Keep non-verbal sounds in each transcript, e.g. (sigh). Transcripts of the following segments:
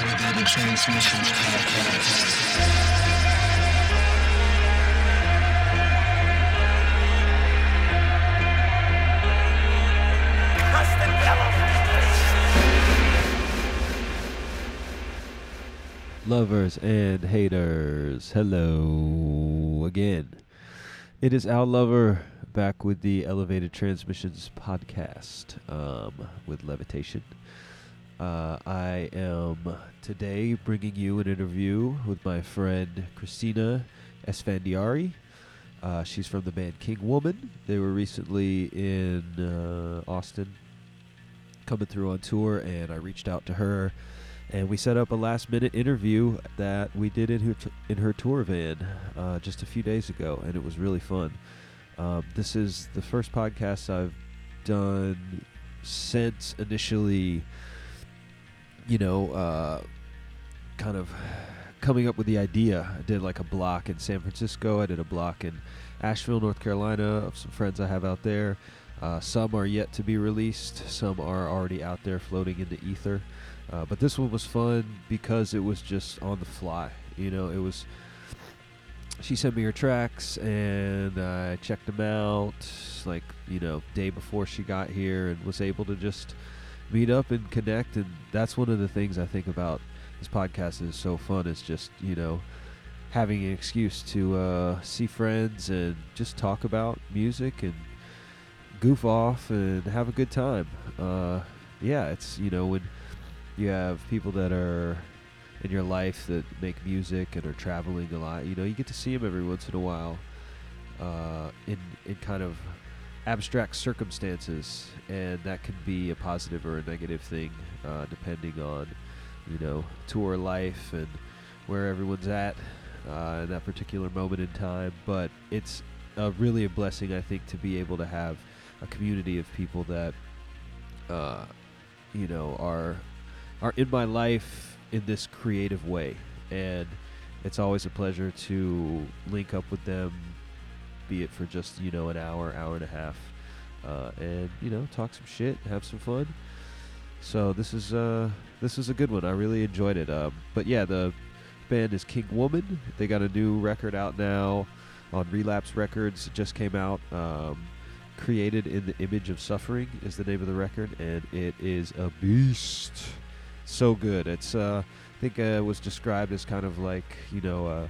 Elevated Transmissions Podcast. Lovers and haters, hello again. It is Al Lover back with the Elevated Transmissions podcast um, with Levitation. Uh, I am today bringing you an interview with my friend Christina Esfandiari. Uh, she's from the band King Woman. They were recently in uh, Austin coming through on tour, and I reached out to her and we set up a last minute interview that we did in her t- in her tour van uh, just a few days ago, and it was really fun. Um, this is the first podcast I've done since initially, you know, uh, kind of coming up with the idea. I did like a block in San Francisco. I did a block in Asheville, North Carolina, of some friends I have out there. Uh, some are yet to be released. Some are already out there floating in the ether. Uh, but this one was fun because it was just on the fly. You know, it was. She sent me her tracks and I checked them out, like you know, day before she got here, and was able to just meet up and connect. And that's one of the things I think about this podcast is so fun. It's just you know having an excuse to uh, see friends and just talk about music and goof off and have a good time. Uh, yeah, it's you know when you have people that are in your life that make music and are traveling a lot. You know, you get to see them every once in a while uh, in in kind of abstract circumstances, and that can be a positive or a negative thing uh, depending on you know tour life and where everyone's at uh, in that particular moment in time. But it's uh, really a blessing, I think, to be able to have a community of people that uh, you know are are in my life in this creative way, and it's always a pleasure to link up with them, be it for just you know an hour, hour and a half, uh, and you know talk some shit, have some fun. So this is uh this is a good one. I really enjoyed it. Um, but yeah, the band is King Woman. They got a new record out now on Relapse Records. It just came out. Um, Created in the Image of Suffering is the name of the record, and it is a beast so good. It's uh, I think uh, it was described as kind of like you know uh,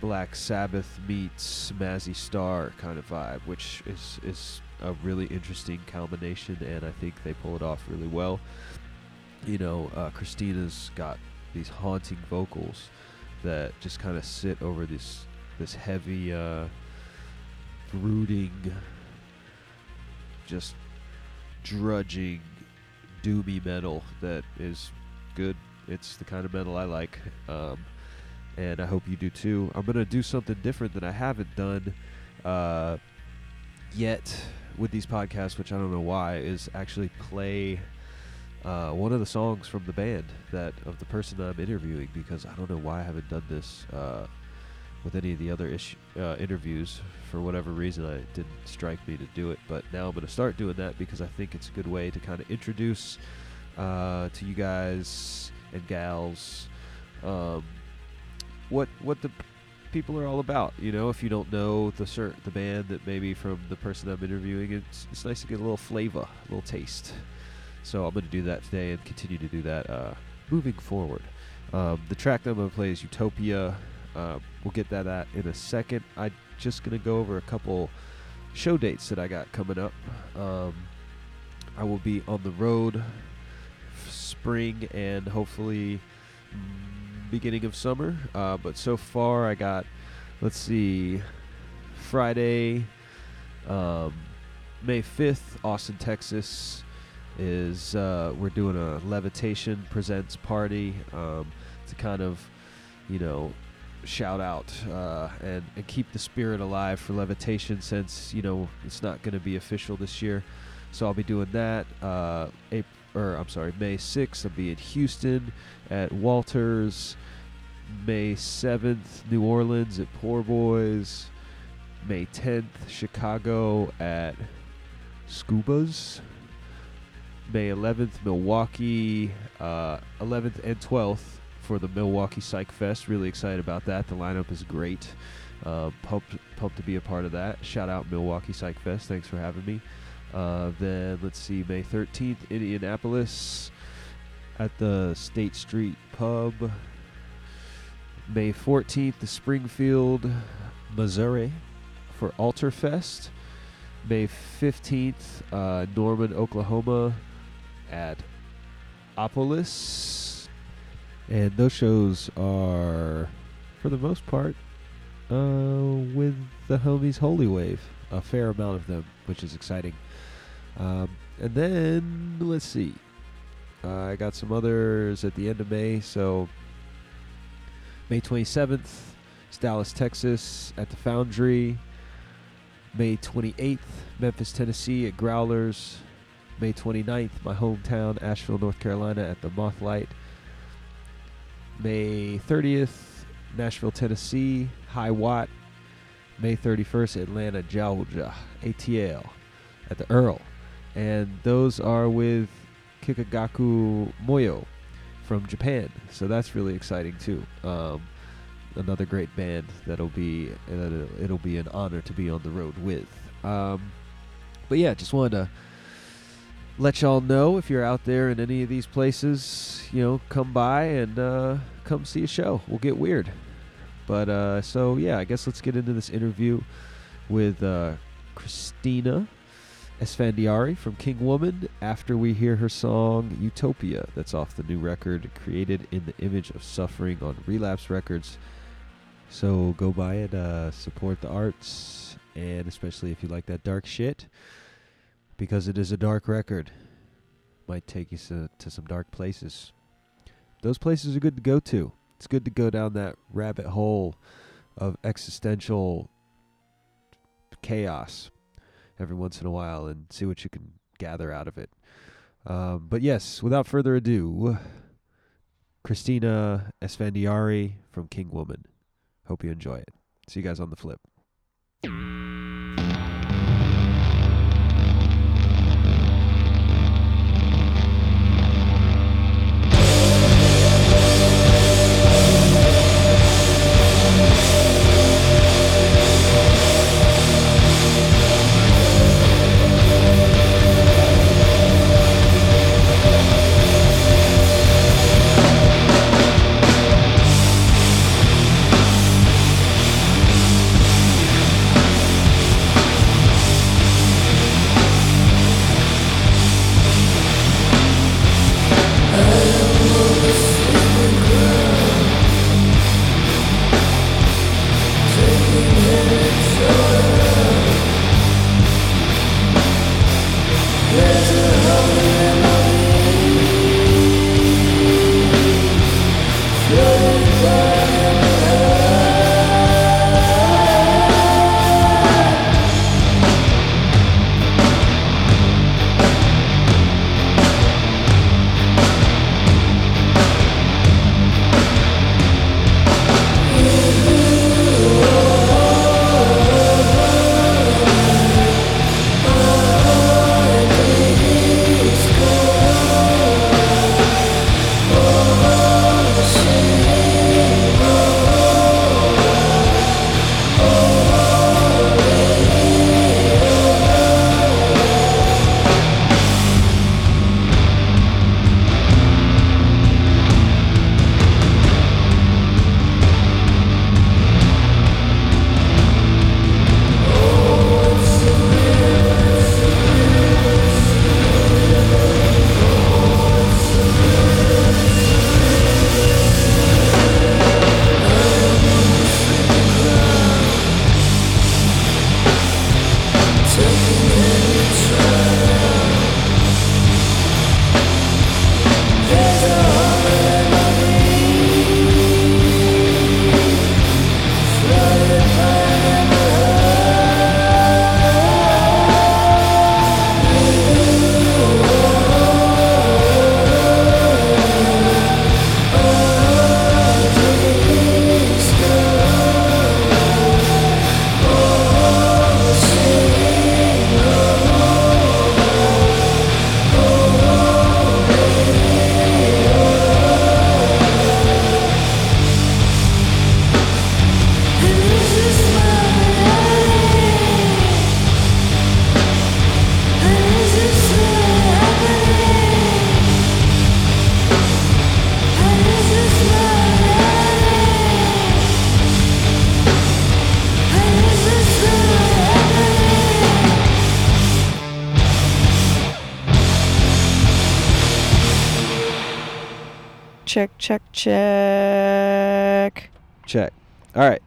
Black Sabbath meets Mazzy Star kind of vibe, which is is a really interesting combination, and I think they pull it off really well. You know, uh, Christina's got these haunting vocals that just kind of sit over this this heavy, uh, brooding, just drudging doomy metal that is good. It's the kind of metal I like, um, and I hope you do too. I'm gonna do something different that I haven't done uh, yet with these podcasts, which I don't know why, is actually play uh, one of the songs from the band that of the person I'm interviewing because I don't know why I haven't done this uh, with any of the other issue, uh, interviews. For whatever reason, I didn't strike me to do it, but now I'm going to start doing that because I think it's a good way to kind of introduce uh, to you guys and gals um, what what the people are all about. You know, if you don't know the cert, the band that maybe from the person I'm interviewing, it's it's nice to get a little flavor, a little taste. So I'm going to do that today and continue to do that uh, moving forward. Um, the track that I'm going to play is Utopia. Uh, we'll get that at in a second. I'm just going to go over a couple show dates that I got coming up. Um, I will be on the road spring and hopefully mm, beginning of summer. Uh, but so far, I got, let's see, Friday, um, May 5th, Austin, Texas is uh, we're doing a levitation presents party um, to kind of you know shout out uh, and, and keep the spirit alive for levitation since you know it's not going to be official this year so i'll be doing that uh, April, or i'm sorry may 6th i'll be in houston at walters may 7th new orleans at poor boys may 10th chicago at Schubas May 11th, Milwaukee, uh, 11th and 12th for the Milwaukee Psych Fest. Really excited about that. The lineup is great. Uh, pumped, pumped to be a part of that. Shout out Milwaukee Psych Fest. Thanks for having me. Uh, then let's see, May 13th, Indianapolis at the State Street Pub. May 14th, the Springfield, Missouri for Alterfest. May 15th, uh, Norman, Oklahoma at Opolis. And those shows are, for the most part, uh, with the homies Holy Wave. A fair amount of them, which is exciting. Um, and then, let's see. Uh, I got some others at the end of May. So, May 27th, it's Dallas, Texas at the Foundry. May 28th, Memphis, Tennessee at Growlers. May 29th, my hometown, Asheville, North Carolina at the Mothlight. May 30th, Nashville, Tennessee, High Watt. May 31st, Atlanta, Georgia, ATL at the Earl. And those are with Kikagaku Moyo from Japan. So that's really exciting too. Um, another great band that'll be uh, it'll be an honor to be on the road with. Um, but yeah, just wanted to let y'all know if you're out there in any of these places, you know, come by and uh, come see a show. We'll get weird. But uh, so yeah, I guess let's get into this interview with uh, Christina Esfandiari from King Woman after we hear her song Utopia that's off the new record created in the image of suffering on Relapse Records. So go buy it, uh, support the arts, and especially if you like that dark shit, because it is a dark record. Might take you to, to some dark places. Those places are good to go to. It's good to go down that rabbit hole of existential chaos every once in a while and see what you can gather out of it. Um, but yes, without further ado, Christina Esfandiari from King Woman. Hope you enjoy it. See you guys on the flip.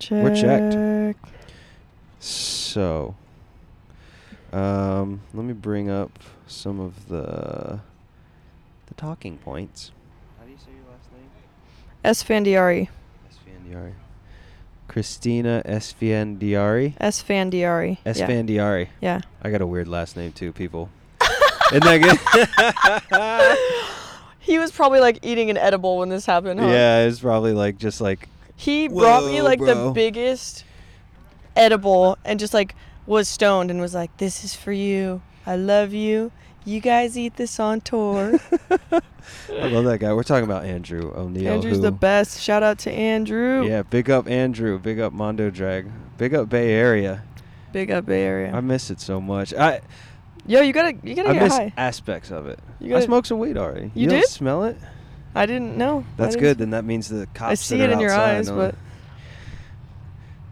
Check. we're checked. So, um, let me bring up some of the the talking points. How do you say your last name? Esfandiari. Esfandiari. Christina Esfandiari. Esfandiari. Yeah. Esfandiari. Yeah. I got a weird last name too, people. (laughs) Isn't that good? (laughs) He was probably like eating an edible when this happened, huh? yeah, was probably like just like He brought me Whoa, like bro. the biggest edible and just like was stoned and was like, "This is for you. I love you. You guys eat this on tour." (laughs) I love that guy. We're talking about Andrew O'Neill. Andrew's who, the best. Shout out to Andrew. Yeah, big up Andrew. Big up Mondo Drag. Big up Bay Area. Big up Bay Area. I miss it so much. I Yo, you gotta you gotta I get miss high. aspects of it. You I gotta- smoked some weed already. You don't did? smell it? I didn't know. That's didn't- good. Then that means the cops. I see it in your eyes, don't- but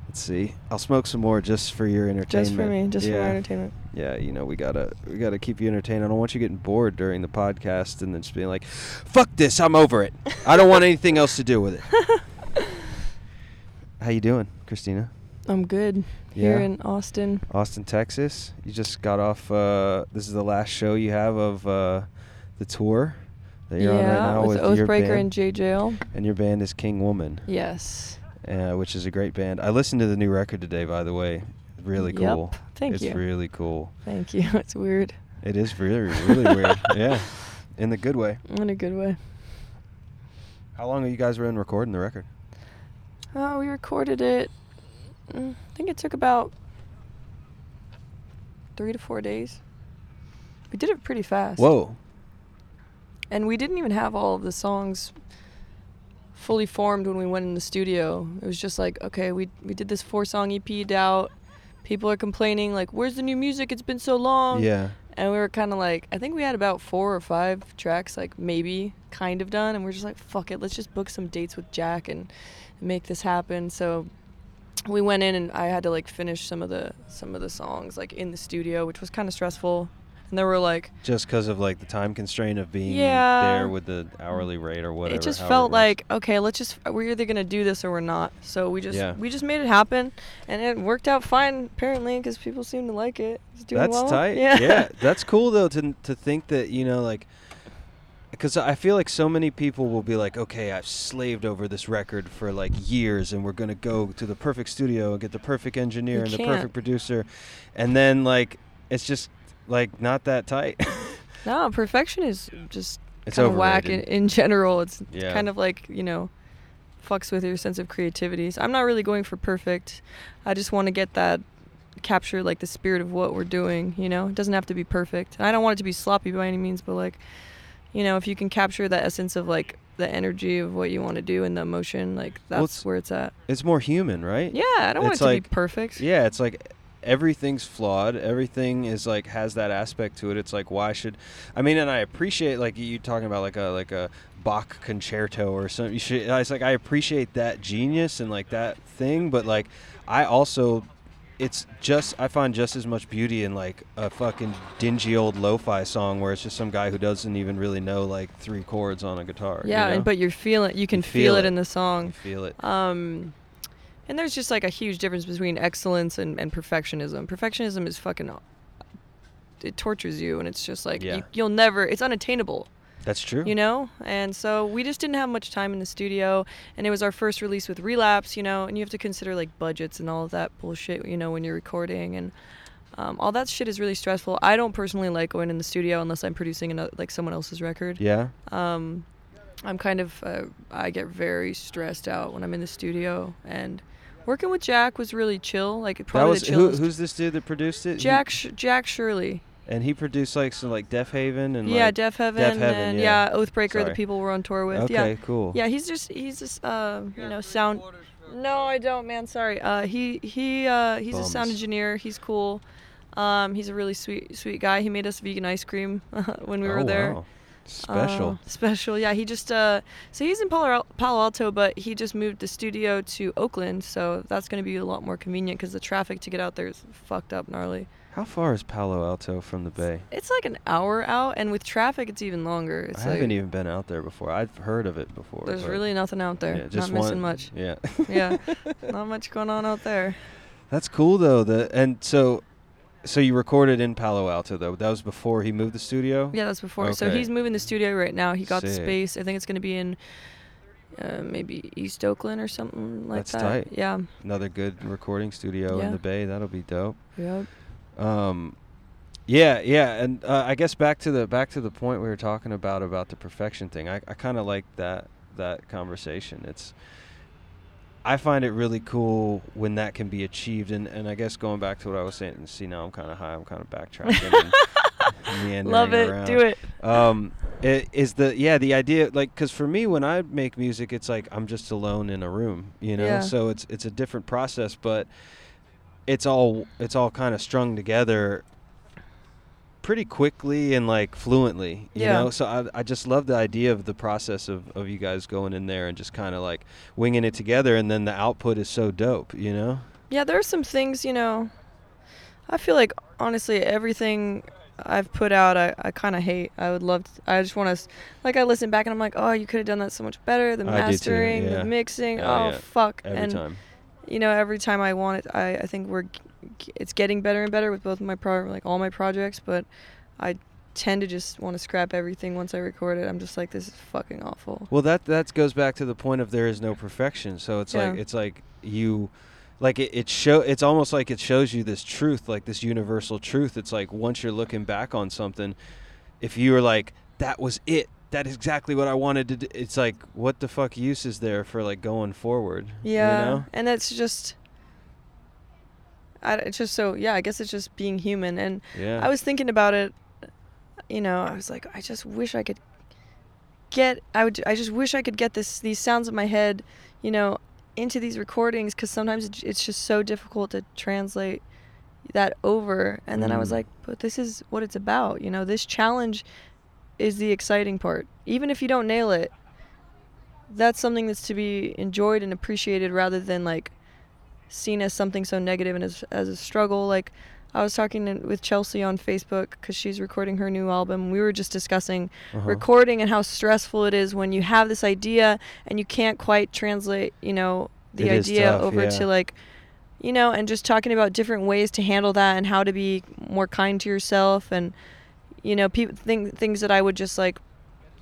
let's see. I'll smoke some more just for your entertainment. just for me, just for yeah. my entertainment. Yeah, you know we gotta we gotta keep you entertained. I don't want you getting bored during the podcast and then just being like, "Fuck this, I'm over it. I don't want anything else to do with it." (laughs) How you doing, Christina? I'm good here Yeah. in Austin. Austin, Texas. You just got off. Uh, this is the last show you have of uh, the tour that you're yeah, on right now with, with, Oathbreaker band, and Jaye Jayle. and your band is King Woman, Yes. uh, which is a great band. I listened to the new record today, by the way. Really cool. Yep. Thank it's you. It's really cool. Thank you. (laughs) It's weird It is really, really weird. (laughs) Yeah, in the good way. in a good way. How long have you guys been recording the record? Oh, we recorded it. mm, I think it took about three to four days. We did it pretty fast. Whoa. And we didn't even have all of the songs fully formed when we went in the studio. It was just like, okay, we we did this four song EP out. People are complaining like, "Where's the new music? It's been so long." Yeah. And we were kind of like, I think we had about four or five tracks, like maybe kind of done, and we're just like, fuck it, let's just book some dates with Jack and make this happen. So we went in, and I had to like finish some of the some of the songs like in the studio, which was kind of stressful. And there were like, Just because of like the time constraint of being Yeah. there with the hourly rate or whatever. it just felt works. like, okay, let's just we're either gonna do this or we're not. So we just Yeah. we just made it happen, and it worked out fine apparently because people seem to like it. It's doing That's well. tight. Yeah. (laughs) that's cool though to to think that you know like because I feel like so many people will be like, okay, I've slaved over this record for like years, and we're gonna go to the perfect studio and get the perfect engineer You and the can't. perfect producer, and then like it's just like not that tight. (laughs) No, perfection is just it's kind of whack in, in general. It's Yeah. kind of like you know, fucks with your sense of creativity. So I'm not really going for perfect. I just want to get that capture like the spirit of what we're doing. You know, it doesn't have to be perfect. And I don't want it to be sloppy by any means, but like, you know, if you can capture that essence of like the energy of what you want to do and the emotion, like that's Well, it's- where it's at. It's more human, right? Yeah, I don't want it It's to like- be perfect. Yeah, it's like everything's flawed. Everything is like has that aspect to it. It's like why should I mean, and I appreciate like you talking about like a like a Bach concerto or something. You should, it's like I appreciate that genius and like that thing, but like I also it's just I find just as much beauty in like a fucking dingy old lo-fi song where it's just some guy who doesn't even really know like three chords on a guitar. you Yeah, know? and, but you're feeling, you can You feel, feel it in the you song. feel it. Um, and there's just like a huge difference between excellence and, and perfectionism. Perfectionism is fucking, it tortures you, and it's just like Yeah. you, you'll never, it's unattainable, That's true. you know. And so we just didn't have much time in the studio, and it was our first release with Relapse, you know. And you have to consider like budgets and all of that bullshit, you know, when you're recording and. Um, all that shit is really stressful. I don't personally like going in the studio unless I'm producing another, like someone else's record. Yeah. Um, I'm kind of uh, I get very stressed out when I'm in the studio, and working with Jack was really chill. Like That probably was the who, chillest. who's this dude that produced it? Jack Sh- Jack Shirley. and he produced like some like Deafheaven and yeah, like, Deafheaven, Heaven, and yeah. yeah, Oathbreaker, Sorry. the people we're on tour with. Okay, Yeah, cool. yeah, he's just he's just uh you know sound. No, I don't, man. Sorry. Uh, he he uh he's a sound Bums. engineer. He's cool. Um, he's a really sweet sweet guy. He made us vegan ice cream (laughs) when we were oh, there. Wow. Special. Uh, special, yeah. He just uh, so he's in Palo, Palo Alto, but he just moved the studio to Oakland, so that's going to be a lot more convenient because the traffic to get out there is fucked up gnarly. How far is Palo Alto from the Bay? It's like an hour out, and with traffic, it's even longer. It's I like, haven't even been out there before. I've heard of it before. There's really nothing out there. yeah, just Not missing one- much. Yeah. Yeah, (laughs) Not much going on out there. That's cool though. The and so, so you recorded in Palo Alto though. That was before he moved the studio. Yeah, that's before. So he's moving the studio right now. He got the space. I think it's gonna be in uh, maybe East Oakland or something like That's that. tight. Yeah. Another good recording studio in the Bay. That'll be dope. Yep. Um, yeah, yeah, and uh, I guess back to the back to the point we were talking about about the perfection thing. I, I kind of like that that conversation. It's I find it really cool when that can be achieved, and, and I guess going back to what I was saying. And see, now I'm kind of high. I'm kind of backtracking. (laughs) Love it. around. Do it. um it is the yeah the idea like because for me when i make music it's like i'm just alone in a room you know Yeah. so it's it's a different process but it's all it's all kind of strung together pretty quickly and like fluently you Yeah. know so I, I just love the idea of the process of, of you guys going in there and just kind of like winging it together and then the output is so dope you know Yeah, there are some things, you know. I feel like honestly, everything I've put out, I, I kind of hate. I would love. To, I just want to, like, I listen back and I'm like, oh, you could have done that so much better. The do too, mastering, yeah. the mixing. Oh, Oh, yeah. fuck. every and time you know, every time I want it, I, I think we're, it's getting better and better with both my pro, like all my projects. But I tend to just want to scrap everything once I record it. I'm just like, this is fucking awful. Well, that that goes back to the point of there is no perfection. So it's like it's like you, like it, it show. It's almost like it shows you this truth, like this universal truth. It's like once you're looking back on something, if you were like that was it, that is exactly what I wanted to do. It's like what the fuck use is there for like going forward? Yeah, You know? and that's just. I, it's just so yeah. I guess it's just being human, and Yeah. I was thinking about it. You know, I was like, I just wish I could get. I would. I just wish I could get this these sounds in my head, you know, into these recordings because sometimes it's just so difficult to translate that over. And then I was Mm. like, but this is what it's about. You know, this challenge is the exciting part. Even if you don't nail it, that's something that's to be enjoyed and appreciated rather than like seen as something so negative and as, as a struggle. Like I was talking in- with Chelsea on Facebook because she's recording her new album. We were just discussing Uh-huh. recording and how stressful it is when you have this idea and you can't quite translate, you know, the It idea tough, over yeah. to like, you know, and just talking about different ways to handle that and how to be more kind to yourself and, you know, people thing, things that I would just like,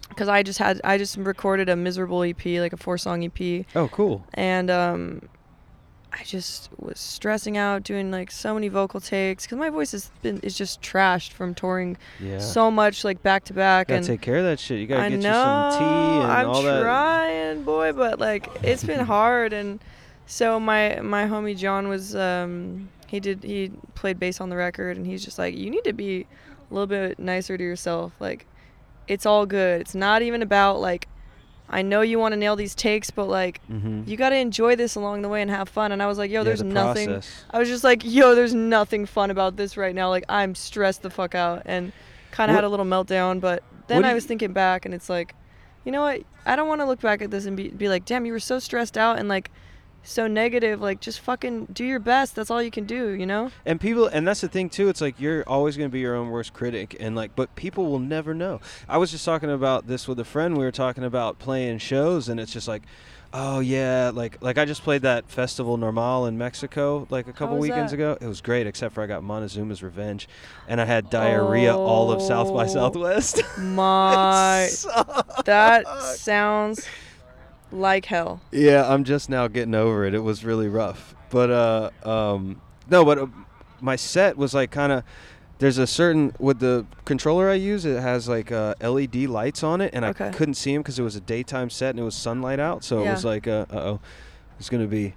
because I just had I just recorded a miserable EP, like a four song EP, Oh, cool. and um, I just was stressing out doing like so many vocal takes because my voice has been is just trashed from touring Yeah. so much like back to back gotta and take care of that shit. You gotta I get know you some tea and I'm all that. trying, boy, but like it's been (laughs) hard and so my my homie John was um he did he played bass on the record and he's just like you need to be a little bit nicer to yourself like it's all good. It's not even about like I know you want to nail these takes but like Mm-hmm. you got to enjoy this along the way and have fun and I was like yo there's the nothing process. I was just like, yo, there's nothing fun about this right now. Like, I'm stressed the fuck out and kind of had a little meltdown. But then I you- was thinking back and it's like, you know what? I don't want to look back at this and be, be like, damn, you were so stressed out and like so negative. Like, just fucking do your best. That's all you can do, you know? and people and that's the thing too it's like you're always going to be your own worst critic and like but people will never know i was just talking about this with a friend we were talking about playing shows and it's just like oh yeah like like i just played that festival NRMAL in mexico like a couple weekends that? ago it was great except for i got montezuma's revenge and i had diarrhea all of south by Oh. southwest (laughs) My, (laughs) that sounds like hell. Yeah, I'm just now getting over it. It was really rough, but uh, um, no, but uh, my set was like kind of. There's a certain with the controller I use. It has like uh, LED lights on it, and I couldn't see them because it was a daytime set and it was sunlight out. So it was like, uh oh, it's gonna be.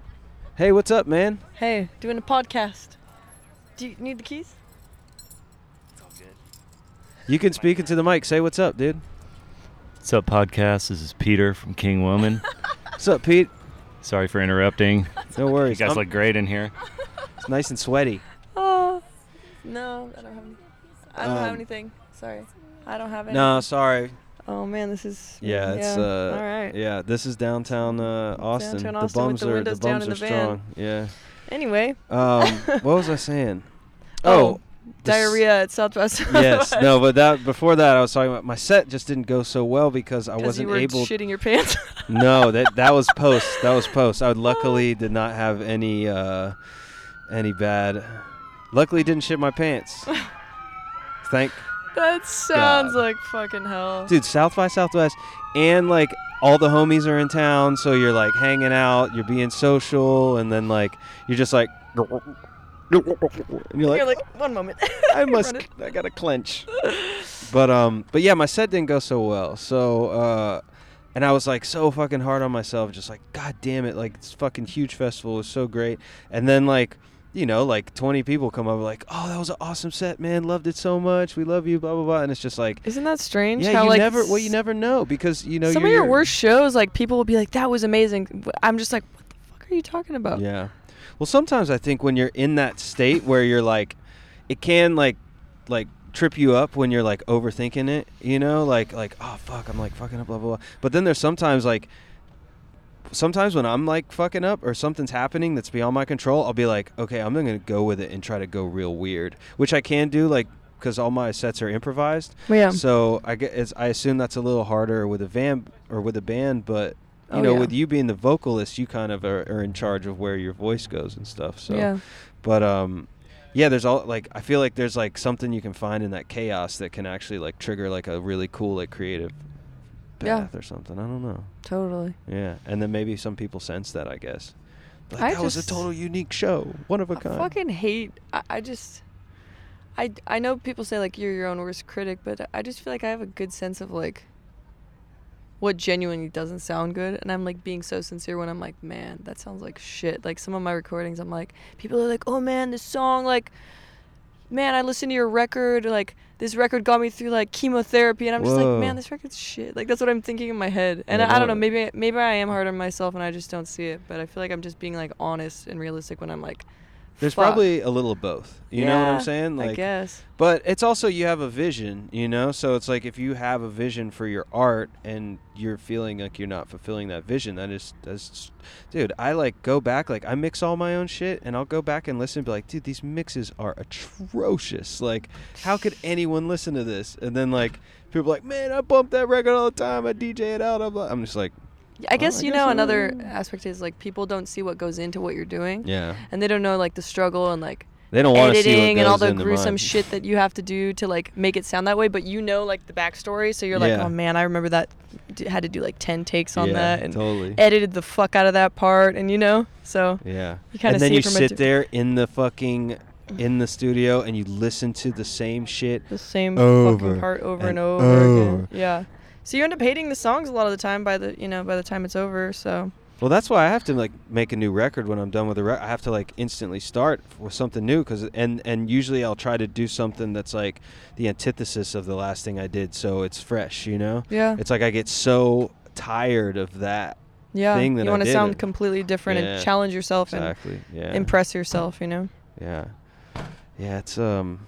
Hey, what's up, man? Hey, doing a podcast. Do you need the keys? You can speak into the mic. Say what's up, dude. What's up, podcast? This is Peter from King Woman. (laughs) What's up, Pete? Sorry for interrupting. No worries. You worries. guys I'm- look great in here. it's nice and sweaty. Oh, no, I don't have. Any, I don't have Um, anything. Sorry, I don't have any. No, sorry. Oh man, this is. Yeah, it's uh All right. yeah, this is downtown uh Austin. Downtown the Austin with bums the are windows the down bums in are the van. strong. Yeah. Anyway. Um what was I (laughs) saying? Oh, The s- diarrhea at Southwest. (laughs) yes, no, but that before that, I was talking about my set just didn't go so well because I wasn't you were able. shitting your pants. (laughs) no, that that was post. That was post. I (laughs) luckily did not have any uh, any bad. Luckily, didn't shit my pants. Thank that sounds God. like fucking hell. dude, South by Southwest, and like all the homies are in town, so you're like hanging out, you're being social, and then like you're just like, and you're like, You're like, one moment. (laughs) I must, I gotta clench. But um, but yeah, my set didn't go so well. So uh, and I was like so fucking hard on myself, just like, god damn it, like this fucking huge festival was so great, and then like. You know, like 20 people come over, like, oh, that was an awesome set, man. Loved it so much. We love you, blah, blah, blah. And it's just like, Isn't that strange? yeah, how you like never, well, you never know because, you know, some of your worst shows, like people will be like, "That was amazing." I'm just like, "What the fuck are you talking about?" Yeah. Well, sometimes I think when you're in that state where you're like, it can like, like trip you up when you're like overthinking it. You know, like like oh fuck, I'm like fucking up, blah blah blah. But then there's sometimes like, sometimes when I'm like fucking up or something's happening that's beyond my control, I'll be like, okay, I'm gonna go with it and try to go real weird, which I can do like because all my sets are improvised. Well, yeah. So I get, I assume that's a little harder with a van or with a band, but you Oh, know, yeah. with you being the vocalist, you kind of are, are in charge of where your voice goes and stuff. So, yeah. but um, yeah, there's all like I feel like there's like something you can find in that chaos that can actually like trigger like a really cool like creative Yeah. path or something. I don't know. Totally. Yeah, and then maybe some people sense that. I guess. Like, I that was a total unique show, one of a I kind. fucking hate. I, I just. I, I know people say like you're your own worst critic, but I just feel like I have a good sense of like what genuinely doesn't sound good, and I'm like being so sincere when I'm like, man, that sounds like shit. Like some of my recordings, I'm like, people are like, oh man, this song, like, man, I listened to your record, like this record got me through like chemotherapy, and I'm just like, man, this record's shit. Like that's what I'm thinking in my head, and Yeah, I, I don't know, maybe maybe I am hard on myself and I just don't see it, but I feel like I'm just being like honest and realistic when I'm like. There's fuck. probably a little of both. You know what I'm saying? I guess. But it's also you have a vision, you know. So it's like if you have a vision for your art and you're feeling like you're not fulfilling that vision, that is, that's, dude. I like go back, like I mix all my own shit, and I'll go back and listen, and be like, dude, these mixes are atrocious. Like, how could anyone listen to this? And then like people are like, man, I bump that record all the time. I DJ it out. I'm, like, I'm just like, I guess oh, I you guess know another aspect is like people don't see what goes into what you're doing, yeah, and they don't know like the struggle and like they don't want to see what editing and all the gruesome mine. shit that you have to do to like make it sound that way. But you know like the backstory, so you're like, oh man, I remember that. D- had to do like ten takes on yeah, that and totally. edited the fuck out of that part, and you know, so Yeah. You kinda and then see you it from a sit there in the fucking in the studio and you listen to the same shit. the same Over fucking part over and and, over, over. again. Yeah. So you end up hating the songs a lot of the time by the you know by the time it's over. So Well, that's why I have to like make a new record when I'm done with the record. I have to like instantly start with something new cuz and and usually I'll try to do something that's like the antithesis of the last thing I did so it's fresh, you know? yeah, It's like I get so tired of that. yeah. thing that you want to sound completely different Yeah. and challenge yourself Exactly. Yeah. and impress yourself. You know. Yeah. Yeah, it's um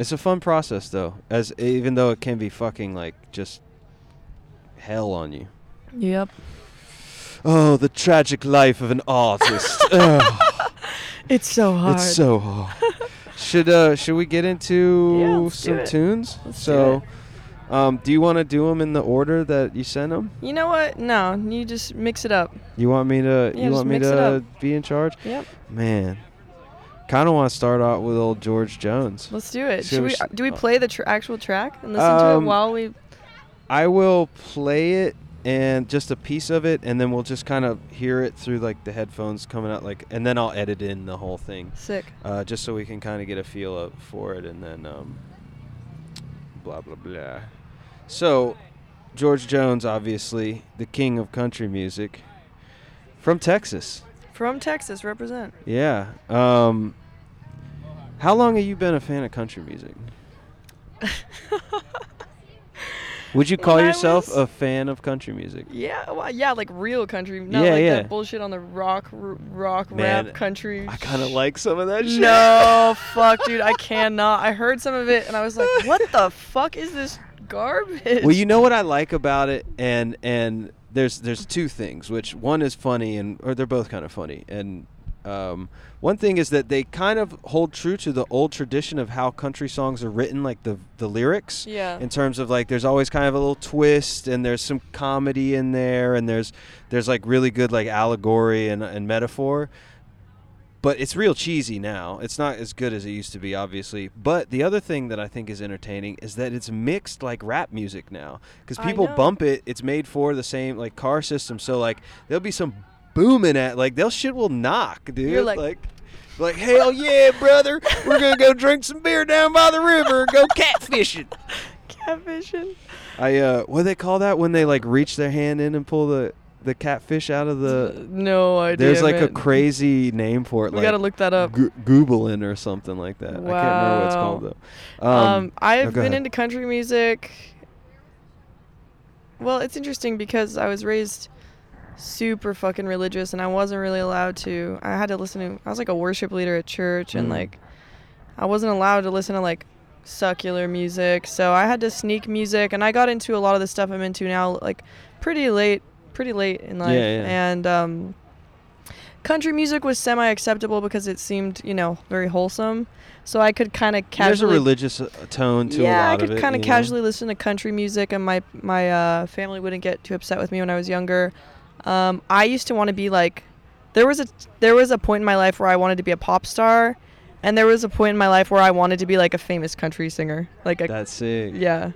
it's a fun process though. As even though it can be fucking like just hell on you. Yep. Oh, the tragic life of an artist. (laughs) It's so hard. it's so hard. (laughs) should uh should we get into Yeah, do some tunes? Let's do so um do you want to do them in the order that you sent them? You know what? No, you just mix it up. You want me to Yeah, you want me to be in charge? Yep. Man. Kind of want to start out with old George Jones. Let's do it. Should we? sh- Do we uh, play the tr- actual track and listen to Um, it while we? I will play it and just a piece of it, and then we'll just kind of hear it through like the headphones coming out, like, and then I'll edit in the whole thing, Sick. uh, just so we can kind of get a feel of for it, and then um, blah blah blah. So, George Jones, obviously the king of country music, from Texas. From Texas, represent. Yeah. Um, how long have you been a fan of country music? (laughs) Would you call yourself was- a fan of country music? Yeah, well, yeah, like real country, not Yeah, like yeah. that bullshit on the rock, r- rock Man, rap country. I kind of like some of that shit. No, fuck, (laughs) dude, I cannot. I heard some of it and I was like, what the fuck is this garbage? Well, you know what I like about it, and and there's there's two things. Which one is funny, and or they're both kind of funny, and Um, one thing is that they kind of hold true to the old tradition of how country songs are written, like the the lyrics. Yeah. In terms of like, there's always kind of a little twist, and there's some comedy in there, and there's there's like really good like allegory and, and metaphor. But it's real cheesy now. It's not as good as it used to be, obviously. But the other thing that I think is entertaining is that it's mixed like rap music now, because people bump it. It's made for the same like car system, so like there'll be some booming at like they'll shit will knock, dude. You're like- like like hell yeah, brother, we're gonna go drink some beer down by the river and go catfishing. (laughs) Catfishing. I uh, what do they call that when they like reach their hand in and pull the the catfish out of the? no idea. There's like a crazy name for it. We like gotta look that up. Go- Googling or something like that. I can't remember what it's called though. Um, I've oh, been ahead. into country music. Well, it's interesting because I was raised super fucking religious and I wasn't really allowed to. I had to listen to I was like a worship leader at church and Mm. like I wasn't allowed to listen to like secular music. So I had to sneak music and I got into a lot of the stuff I'm into now like pretty late pretty late in life Yeah, yeah. and um country music was semi acceptable because it seemed, you know, very wholesome. So I could kind of casually There's a religious uh, tone to yeah, a I lot of it. Yeah, I could kind of know? casually listen to country music, and my my uh, family wouldn't get too upset with me when I was younger. Um, I used to want to be like, there was a there was a point in my life where I wanted to be a pop star, and there was a point in my life where I wanted to be like a famous country singer, like a That's sick. yeah.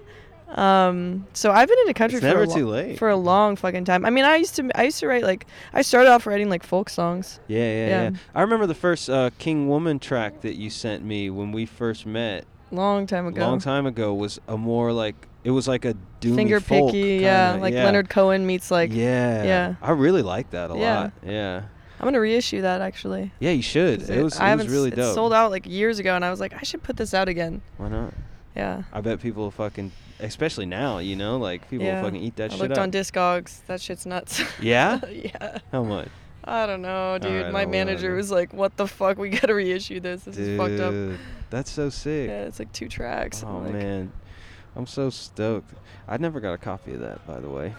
Um, so I've been into country It's for never a lo- too late. for a long fucking time. I mean, I used to I used to write like I started off writing like folk songs. Yeah, yeah, Yeah. yeah. I remember the first uh, King Woman track that you sent me when we first met Long time ago. long time ago was a more like it was like a doomy Finger folk picky, yeah, kinda- like yeah. Leonard Cohen meets like. yeah, yeah. I really like that a Yeah. lot. Yeah, I'm gonna reissue that actually. yeah, you should. It was I it was really dope. It sold out like years ago, and I was like, I should put this out again. Why not? Yeah. I bet people fucking, especially now, you know, like people yeah. fucking eat that I shit I looked up. on Discogs. That shit's nuts. (laughs) Yeah? yeah. How much? I don't know, dude. Alright, My manager was like, "What the fuck? We gotta reissue this. This is fucked up." Dude, that's so sick. Yeah, it's like two tracks. Oh like, man, I'm so stoked. I never got a copy of that, by the way.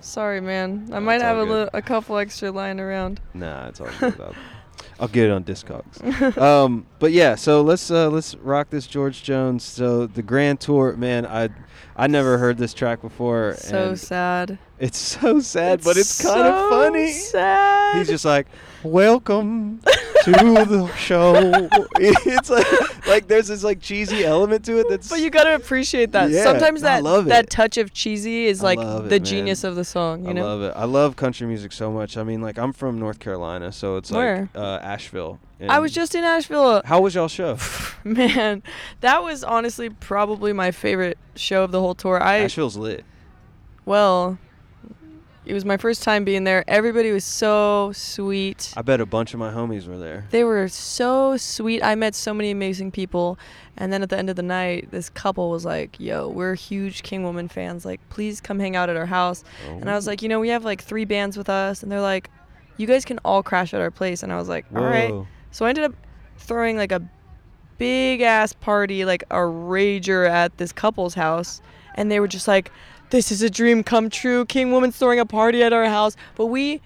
Sorry, man. I No, might have a, li- a couple extra lying around. Nah, it's all good. I'll, (laughs) I'll get it on Discogs. (laughs) um, but yeah, so let's uh, let's rock this George Jones. So the Grand Tour, man, I I never heard this track before, So sad. it's so sad, but it's kind of so funny. Sad. He's just like, "Welcome to the show." it's like like there's this like cheesy element to it that's But you gotta appreciate that. Yeah, Sometimes that love that touch of cheesy is I like love it, the man. genius of the song. You I know. love it. I love country music so much. I mean, like I'm from North Carolina, so it's Where? like uh, Asheville. I was just in Asheville. How was y'all show? (laughs) Man, that was honestly probably my favorite show of the whole tour. I Asheville's lit. well, it was my first time being there. Everybody was so sweet. I bet a bunch of my homies were there. They were so sweet. I met so many amazing people. And then at the end of the night, this couple was like, "Yo, we're huge King Woman fans. Like, please come hang out at our house." And I was like, "You know, we have like three bands with us." And they're like, "You guys can all crash at our place." And I was like, "All right." Whoa. So I ended up throwing like a big ass party, like a rager at this couple's house. And they were just like, this is a dream come true. King Woman's throwing a party at our house. But we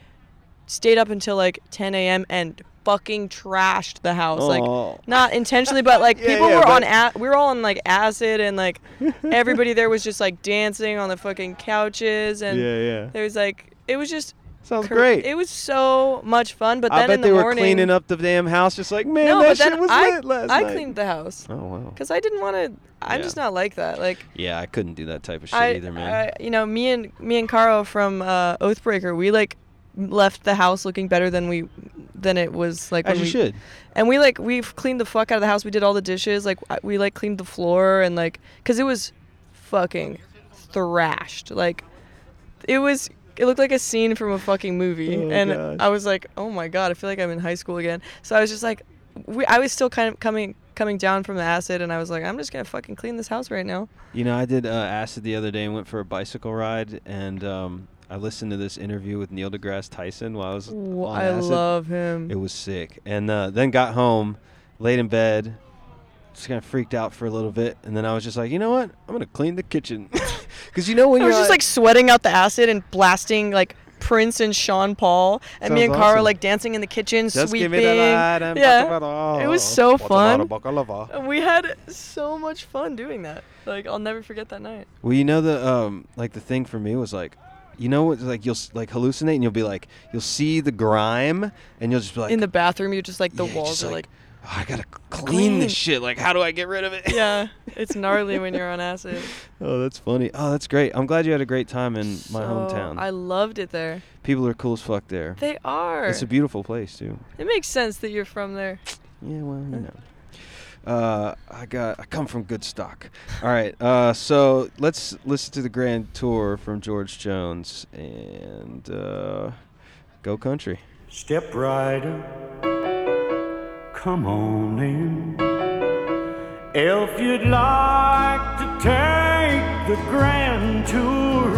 stayed up until like 10 a.m. and fucking trashed the house. Like, not intentionally, but like (laughs) Yeah, people yeah, were but- on, a- we were all on like acid and like everybody there was just like dancing on the fucking couches. And (laughs) yeah, yeah. there was like, it was just. Sounds great. It was so much fun. But I then bet in the they were morning, cleaning up the damn house, just like man, no, that but shit then was I, lit last night. I night. cleaned the house Oh wow. because I didn't want to. I'm Yeah. just not like that. Like Yeah, I couldn't do that type of shit I, either, man. I, you know, me and me and Caro from uh, Oathbreaker, we like left the house looking better than we than it was like As when you we should. and we like we've cleaned the fuck out of the house. We did all the dishes. Like I- we like cleaned the floor and like because it was fucking thrashed. Like it was. It looked like a scene from a fucking movie, Oh, and gosh. I was like, "Oh my god, I feel like I'm in high school again." So I was just like, we, I was still kind of coming coming down from the acid, and I was like, "I'm just gonna fucking clean this house right now." You know, I did uh, acid the other day and went for a bicycle ride, and um, I listened to this interview with Neil deGrasse Tyson while I was Wh- on I acid. love him. It was sick. And uh, then got home, laid in bed, just kind of freaked out for a little bit, and then I was just like, you know what? I'm gonna clean the kitchen, (laughs) because you know when I you're was just like sweating out the acid and blasting like Prince and Sean Paul, and me and Cara awesome. like dancing in the kitchen, Just sweeping. give me the light yeah, it was so fun. a baklava? And we had so much fun doing that. Like I'll never forget that night. Well, you know the um like the thing for me was like, you know what like you'll like hallucinate and you'll be like you'll see the grime and you'll just be like in the bathroom, you're just like the yeah, walls just are like, like, "Oh, I gotta clean this shit. Like, how do I get rid of it? yeah, (laughs) it's gnarly when you're on acid. oh, that's funny. Oh, that's great. I'm glad you had a great time in my So, hometown. I loved it there. People are cool as fuck there. They are. It's a beautiful place too. it makes sense that you're from there. Yeah, well, you know. Uh, I got I come from good stock. All right, uh, so let's listen to the grand tour from George Jones and uh, go country. Step rider, come on in. If you'd like to take the grand tour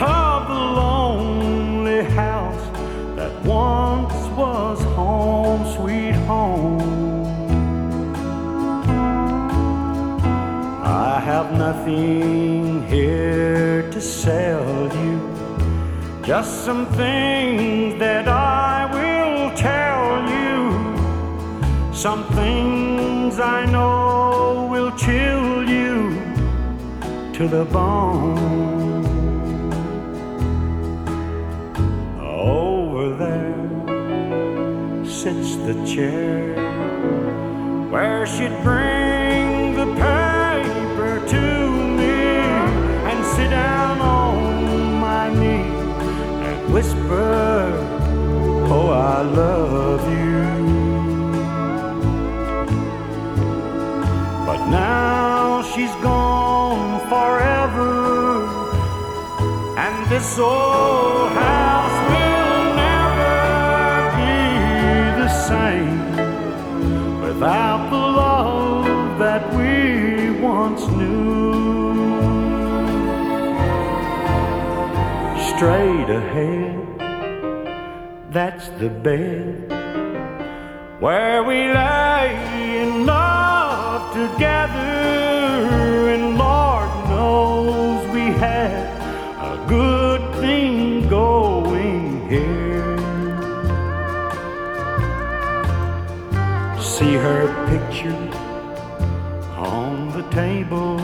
of the lonely house that once was home, sweet home. I have nothing here to sell you. Just some things that I will tell. Some things I know will chill you to the bone. Over there sits the chair where she'd bring the paper to me and sit down on my knee and whisper, Oh, I love you. Now she's gone forever, and this old house will never be the same without the love that we once knew. Straight ahead, that's the bed where we lay together, and Lord knows we had a good thing going here. See her picture on the table.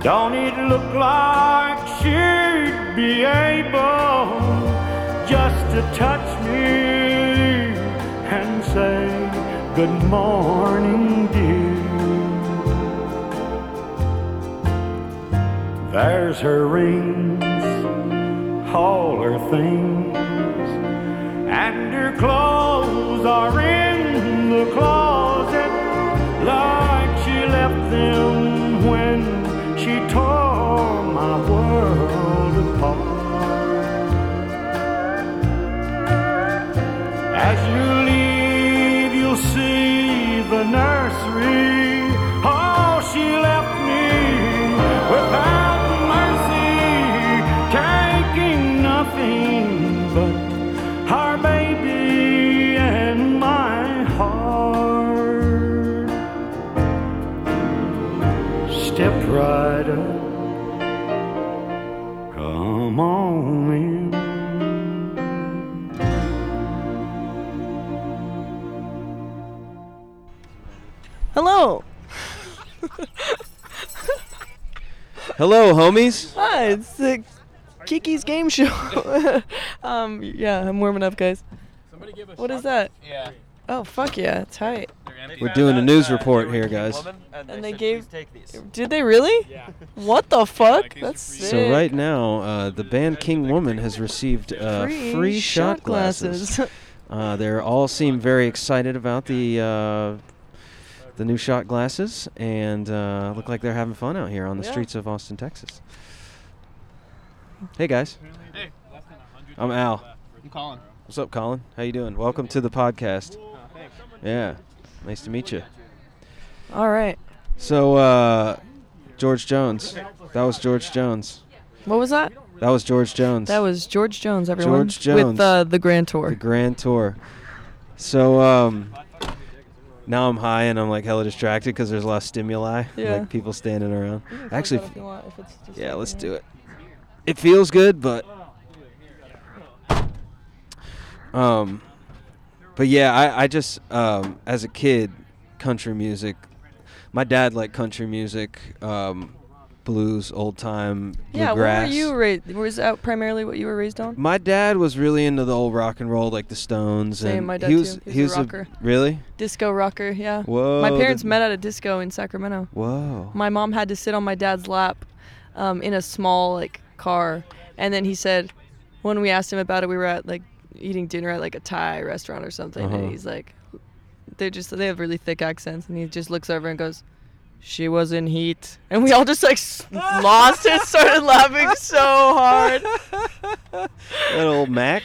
Don't it look like she'd be able just to touch me and say, Good morning, dear? There's her rings, all her things, and her clothes are in the closet like she left them when she tore my world apart. As you leave, you'll see the nursery. Oh, she left me without Step right up, come on in. Hello. Hello, homies. Hi, it's the Kiki's game show. (laughs) um, yeah, I'm warming up, guys. What is that? Yeah. Oh, fuck yeah, tight. We're doing a news report here, guys. And they gave. (laughs) Did they really? Yeah. What the fuck? these That's sick. So right now, uh, the band King Woman has received uh, free, shot glasses. (laughs) Uh, they all seem very excited about the uh, the new shot glasses, and uh, look like they're having fun out here on the Yeah. streets of Austin, Texas. Hey guys, Hey. I'm Al. I'm Colin. What's up, Colin? How you doing? Welcome to the podcast. Yeah, nice to meet you. All right. So, uh, George Jones. That was George Jones. What was that? That was George Jones. That was George Jones, everyone. George Jones. With uh, the Grand Tour. the Grand Tour. So, um, now I'm high and I'm like hella distracted because there's a lot of stimuli, Yeah. like people standing around. You can fuck Actually, if want, if yeah, let's do it. It feels good, but Um, but yeah, I, I just um, as a kid, country music. My dad liked country music, um, blues, old time, Yeah, bluegrass. were you raised? Was that primarily what you were raised on? My dad was really into the old rock and roll, like the Stones. Same, and my dad he was, too. He He was a rocker. really? Disco rocker, yeah. Whoa. my parents met at a disco in Sacramento. Whoa. My mom had to sit on my dad's lap um, in a small like car, and then he said, when we asked him about it, we were at like eating dinner at like a Thai restaurant or something, Uh-huh. and he's like, they're just they have really thick accents, and he just looks over and goes. She was in heat, and we all just like (laughs) lost it, started laughing so hard. (laughs) that old Mac.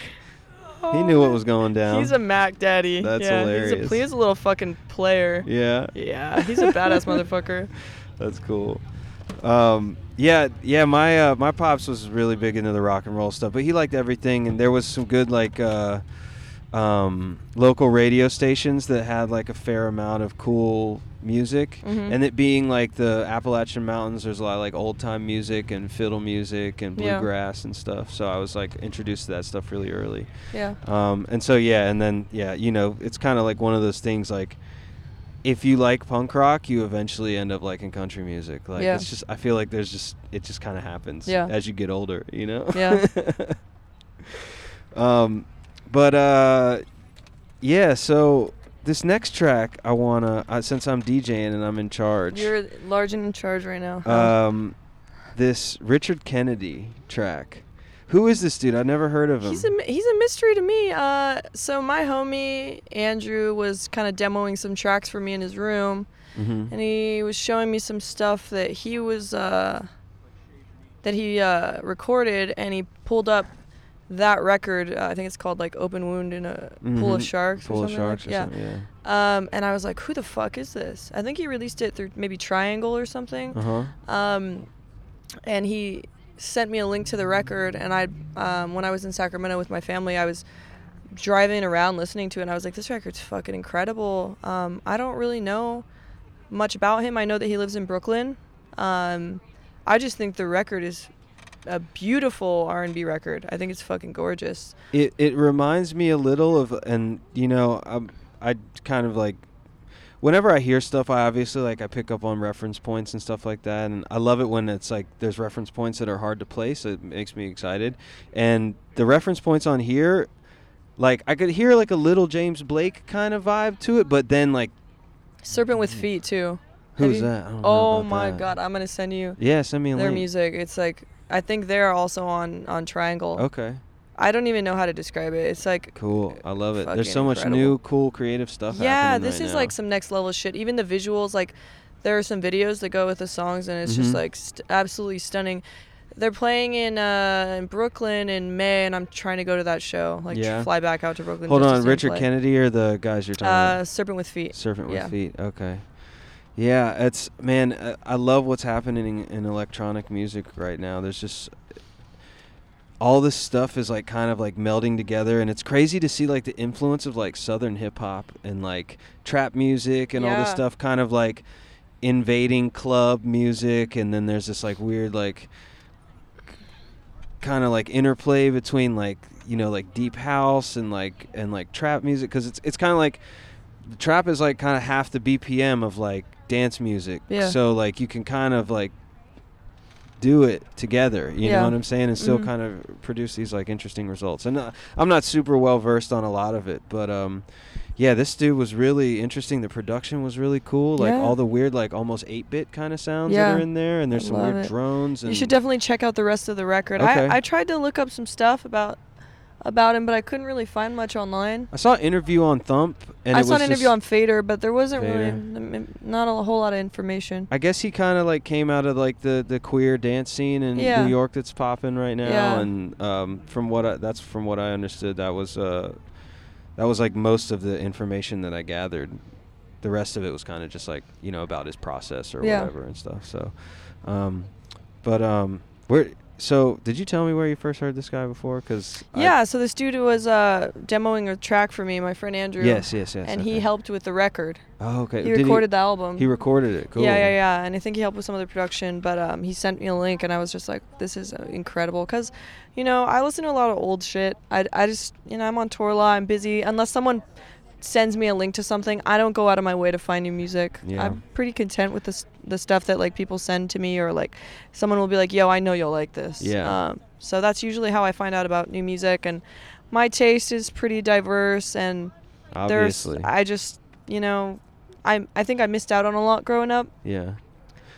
He knew what was going down. He's a Mac daddy. That's yeah, hilarious. He's a, he's a little fucking player. yeah. Yeah, he's a badass motherfucker. (laughs) That's cool. Um, yeah, yeah. My uh, my pops was really big into the rock and roll stuff, but he liked everything, and there was some good like uh, um, local radio stations that had like a fair amount of cool music, Mhm. and it being like the Appalachian Mountains, there's a lot of like old time music and fiddle music and Yeah. bluegrass and stuff. So I was like introduced to that stuff really early. Yeah. Um, and so yeah, and then yeah, you know, it's kind of like one of those things like if you like punk rock, you eventually end up liking country music. Like Yeah. it's just I feel like there's just it just kind of happens Yeah. as you get older, you know? Yeah. (laughs) um but uh yeah, so this next track I want to uh, since I'm DJing and I'm in charge. You're large and in charge right now. um this Richard Kennedy track. Who is this dude? I've never heard of him. He's a he's a mystery to me. Uh, so my homie Andrew was kind of demoing some tracks for me in his room, Mhm. and he was showing me some stuff that he was uh, that he uh, recorded, and he pulled up that record. Uh, I think it's called like "Open Wound in a Pool of Mhm. Sharks." Pool or of something like- Sharks or yeah. something, yeah. Um, and I was like, "Who the fuck is this?" I think he released it through maybe Triangle or something. Uh-huh. Um, and he sent me a link to the record. And I, um, when I was in Sacramento with my family, I was driving around listening to it. And I was like, this record's fucking incredible. Um, I don't really know much about him. I know that he lives in Brooklyn. Um, I just think the record is a beautiful R&B record. I think it's fucking gorgeous. It it reminds me a little of, and you know, um, I kind of like, whenever I hear stuff, I obviously like I pick up on reference points and stuff like that, and I love it when it's like there's reference points that are hard to place. It makes me excited, and the reference points on here, like I could hear like a little James Blake kind of vibe to it, but then like Serpent with hmm. Feet too. Who's that? I don't Oh my that. god, I'm gonna send you Yeah, send me a their link. music. It's like I think they're also on on Triangle. Okay, I don't even know how to describe it. It's like cool. I love it. There's so much incredible. new, cool, creative stuff. yeah, this right is now. like some next level shit. Even the visuals, like there are some videos that go with the songs, and it's Mhm. just like st- absolutely stunning. They're playing in uh, in Brooklyn in May, and I'm trying to go to that show. Like Yeah. fly back out to Brooklyn. Hold on, Richard play. Kennedy or the guys you're talking Uh, about? Serpent with Feet. Serpent yeah. with feet. Okay. Yeah, it's man. uh, I love what's happening in, in electronic music right now. There's just all this stuff is like kind of like melding together, and it's crazy to see like the influence of like southern hip hop and like trap music and all this stuff kind of like invading club music, and then there's this like weird like kind of like interplay between like you know like deep house and like and like trap music because it's it's kind of like the trap is like kind of half the BPM of like dance music. Yeah. So like you can kind of like do it together. You Yeah. know what I'm saying? And still Mhm. kind of produce these like interesting results. And uh, I'm not super well versed on a lot of it, but um, yeah, this dude was really interesting. The production was really cool. Like Yeah. all the weird like almost 8-bit kind of sounds Yeah. that are in there, and there's I some weird it. drones. And You should definitely check out the rest of the record. Okay. I, I tried to look up some stuff about about him, but I couldn't really find much online. I saw an interview on Thump, and I it saw was an interview on Fader, but there wasn't really Fader. m- not a whole lot of information. I guess he kind of like came out of like the the queer dance scene in Yeah. New York that's popping right now, Yeah. and um, from what I, that's from what I understood, that was uh, that was like most of the information that I gathered. The rest of it was kind of just like you know about his process or Yeah. whatever and stuff. So, um, but um, where So, did you tell me where you first heard this guy before? Because Yeah, so this dude was uh, demoing a track for me, my friend Andrew. Yes, yes, yes. And he helped with the record. Oh, okay. He Did recorded the album. He recorded it. Cool. Yeah, yeah, yeah. And I think he helped with some of the production, but um, he sent me a link, and I was just like, this is uh, incredible. Because, you know, I listen to a lot of old shit. I, I just, you know, I'm on tour a lot, I'm busy. Unless someone sends me a link to something, I don't go out of my way to find new music. Yeah. I'm pretty content with the, the stuff that, like, people send to me, or, like, someone will be like, yo, I know you'll like this. Yeah. Um, so that's usually how I find out about new music. And my taste is pretty diverse, and Obviously. there's, I just, you know, I I think I missed out on a lot growing up. yeah.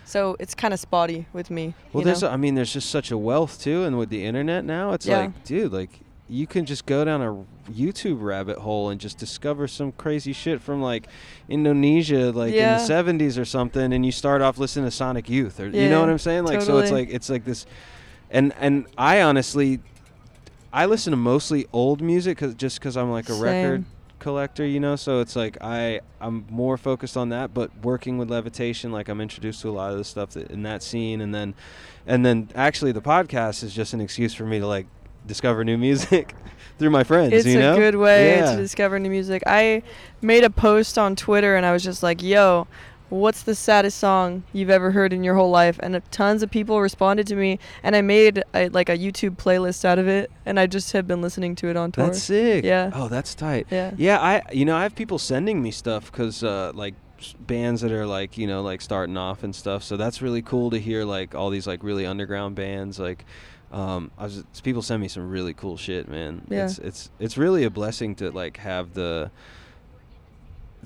So it's kind of spotty with me. Well, there's, know? a, I mean, there's just such a wealth too, and with the internet now, it's Yeah. like, dude, like you can just go down a YouTube rabbit hole and just discover some crazy shit from like Indonesia, like Yeah. in the '70s or something, and you start off listening to Sonic Youth, or you know what I'm saying? Like, so it's like it's like this, and and I honestly, I listen to mostly old music, cause just because I'm like a record collector, you know. So it's like I I'm more focused on that, but working with levitation, like I'm introduced to a lot of the stuff that, in that scene, and then and then actually the podcast is just an excuse for me to like discover new (laughs) music through my friends. It's you know? a good way Yeah. to discover new music. I made a post on Twitter and I was just like, "Yo, what's the saddest song you've ever heard in your whole life?" And tons of people responded to me, and I made a, like a YouTube playlist out of it, and I just have been listening to it on tour. That's sick. Yeah. Oh, that's tight. Yeah. Yeah, I you know I have people sending me stuff because uh, like bands that are like you know like starting off and stuff. So that's really cool to hear like all these like really underground bands like. Um, I was it's- people send me some really cool shit, man. Yeah. It's it's it's really a blessing to like have the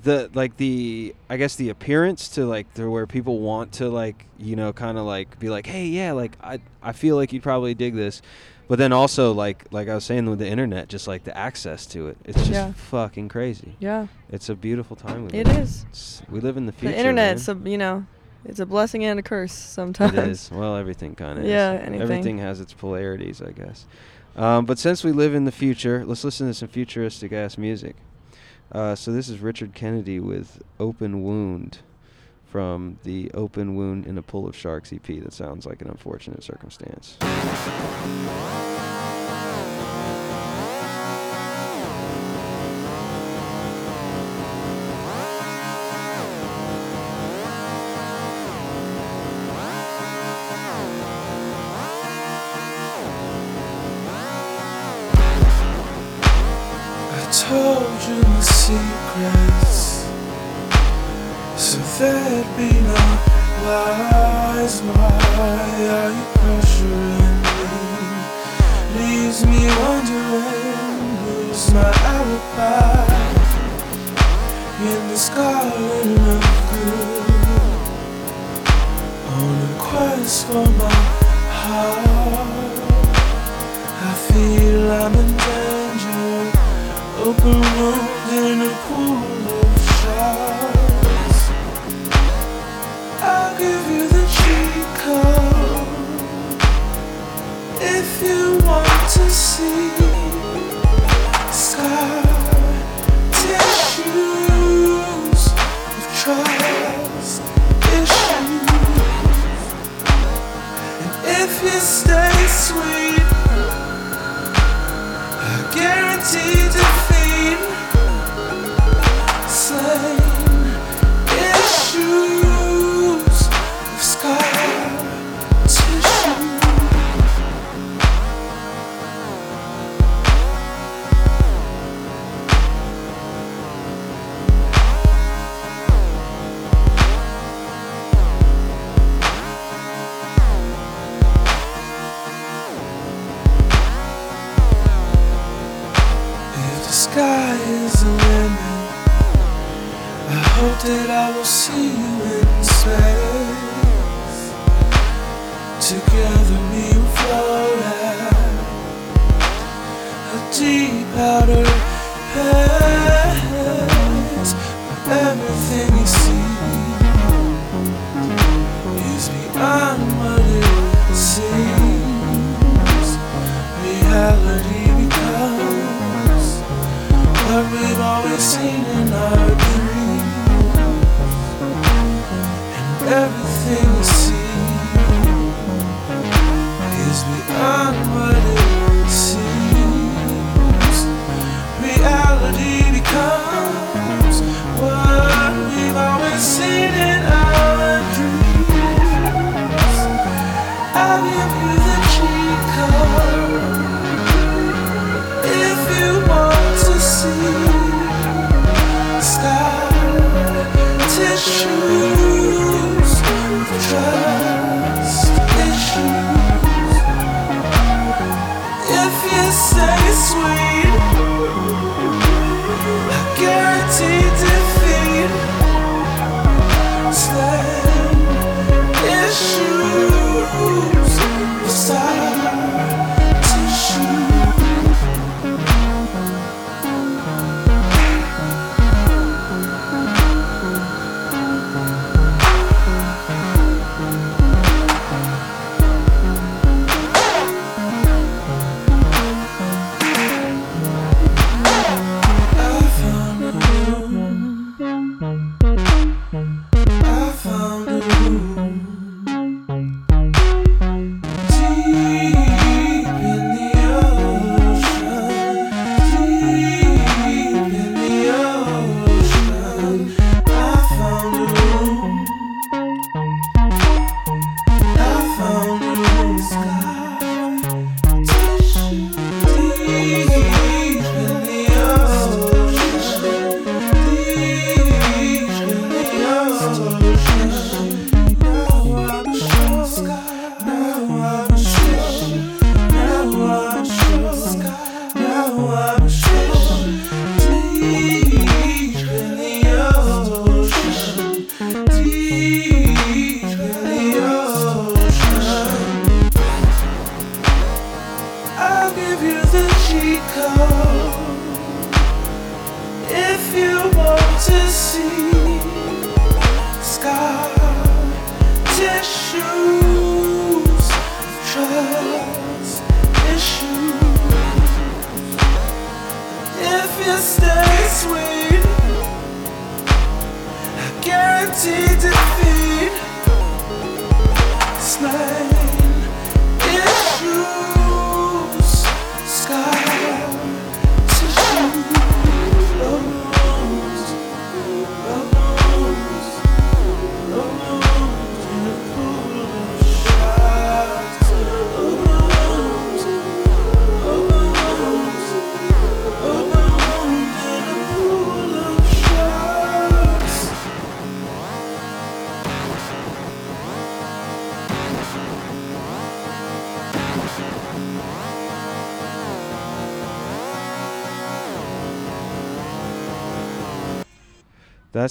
the like the I guess the appearance to like to where people want to like you know kind of like be like hey yeah like I I feel like you'd probably dig this, but then also like like I was saying with the internet just like the access to it it's just Yeah. fucking crazy. Yeah, It's a beautiful time. We it live is. It's, we live in the future. the internet's man. a you know, it's a blessing and a curse sometimes. It is. Well, everything kind of Yeah, is. anything. Everything has its polarities, I guess. Um, but since we live in the future, let's listen to some futuristic ass music. Uh, so this is Richard Kennedy with Open Wound from the Open Wound in a Pool of Sharks EP. That sounds like an unfortunate circumstance.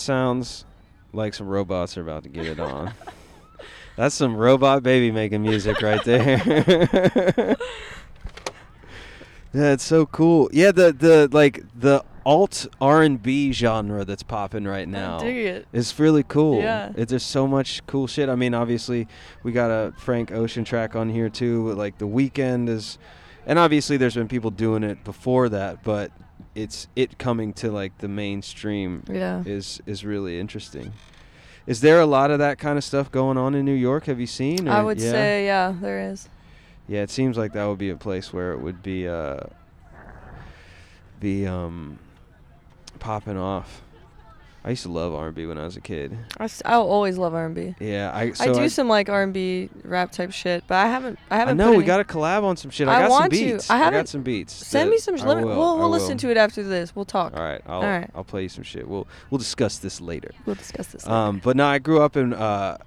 Sounds like some robots are about to get it on. That's some robot baby making music right there. (laughs) that's so cool. Yeah, the the like the alt R and B genre that's popping right now. dig it. It's really cool. Yeah. It, there's so much cool shit. I mean, obviously, we got a Frank Ocean track on here too. But like the Weeknd is, and obviously, there's been people doing it before that, but it's it coming to like the mainstream Yeah. is is really interesting. Is there a lot of that kind of stuff going on in New York? Have you seen? I would yeah? say, yeah, there is. Yeah, it seems like that would be a place where it would be uh be um popping off. I used to love R&B when I was a kid. I'll always love R&B. Yeah, I I so do some like R&B rap type shit, but I haven't. I I haven't. know put we got to collab on some shit. I, I got some want to. beats. I got some beats. Send me some. sh- Let me, will, we'll we'll listen to it after this. We'll talk. All right, I'll All right. I'll play you some shit. We'll we'll discuss this later. We'll discuss this. Um, but no, I grew up in. Uh,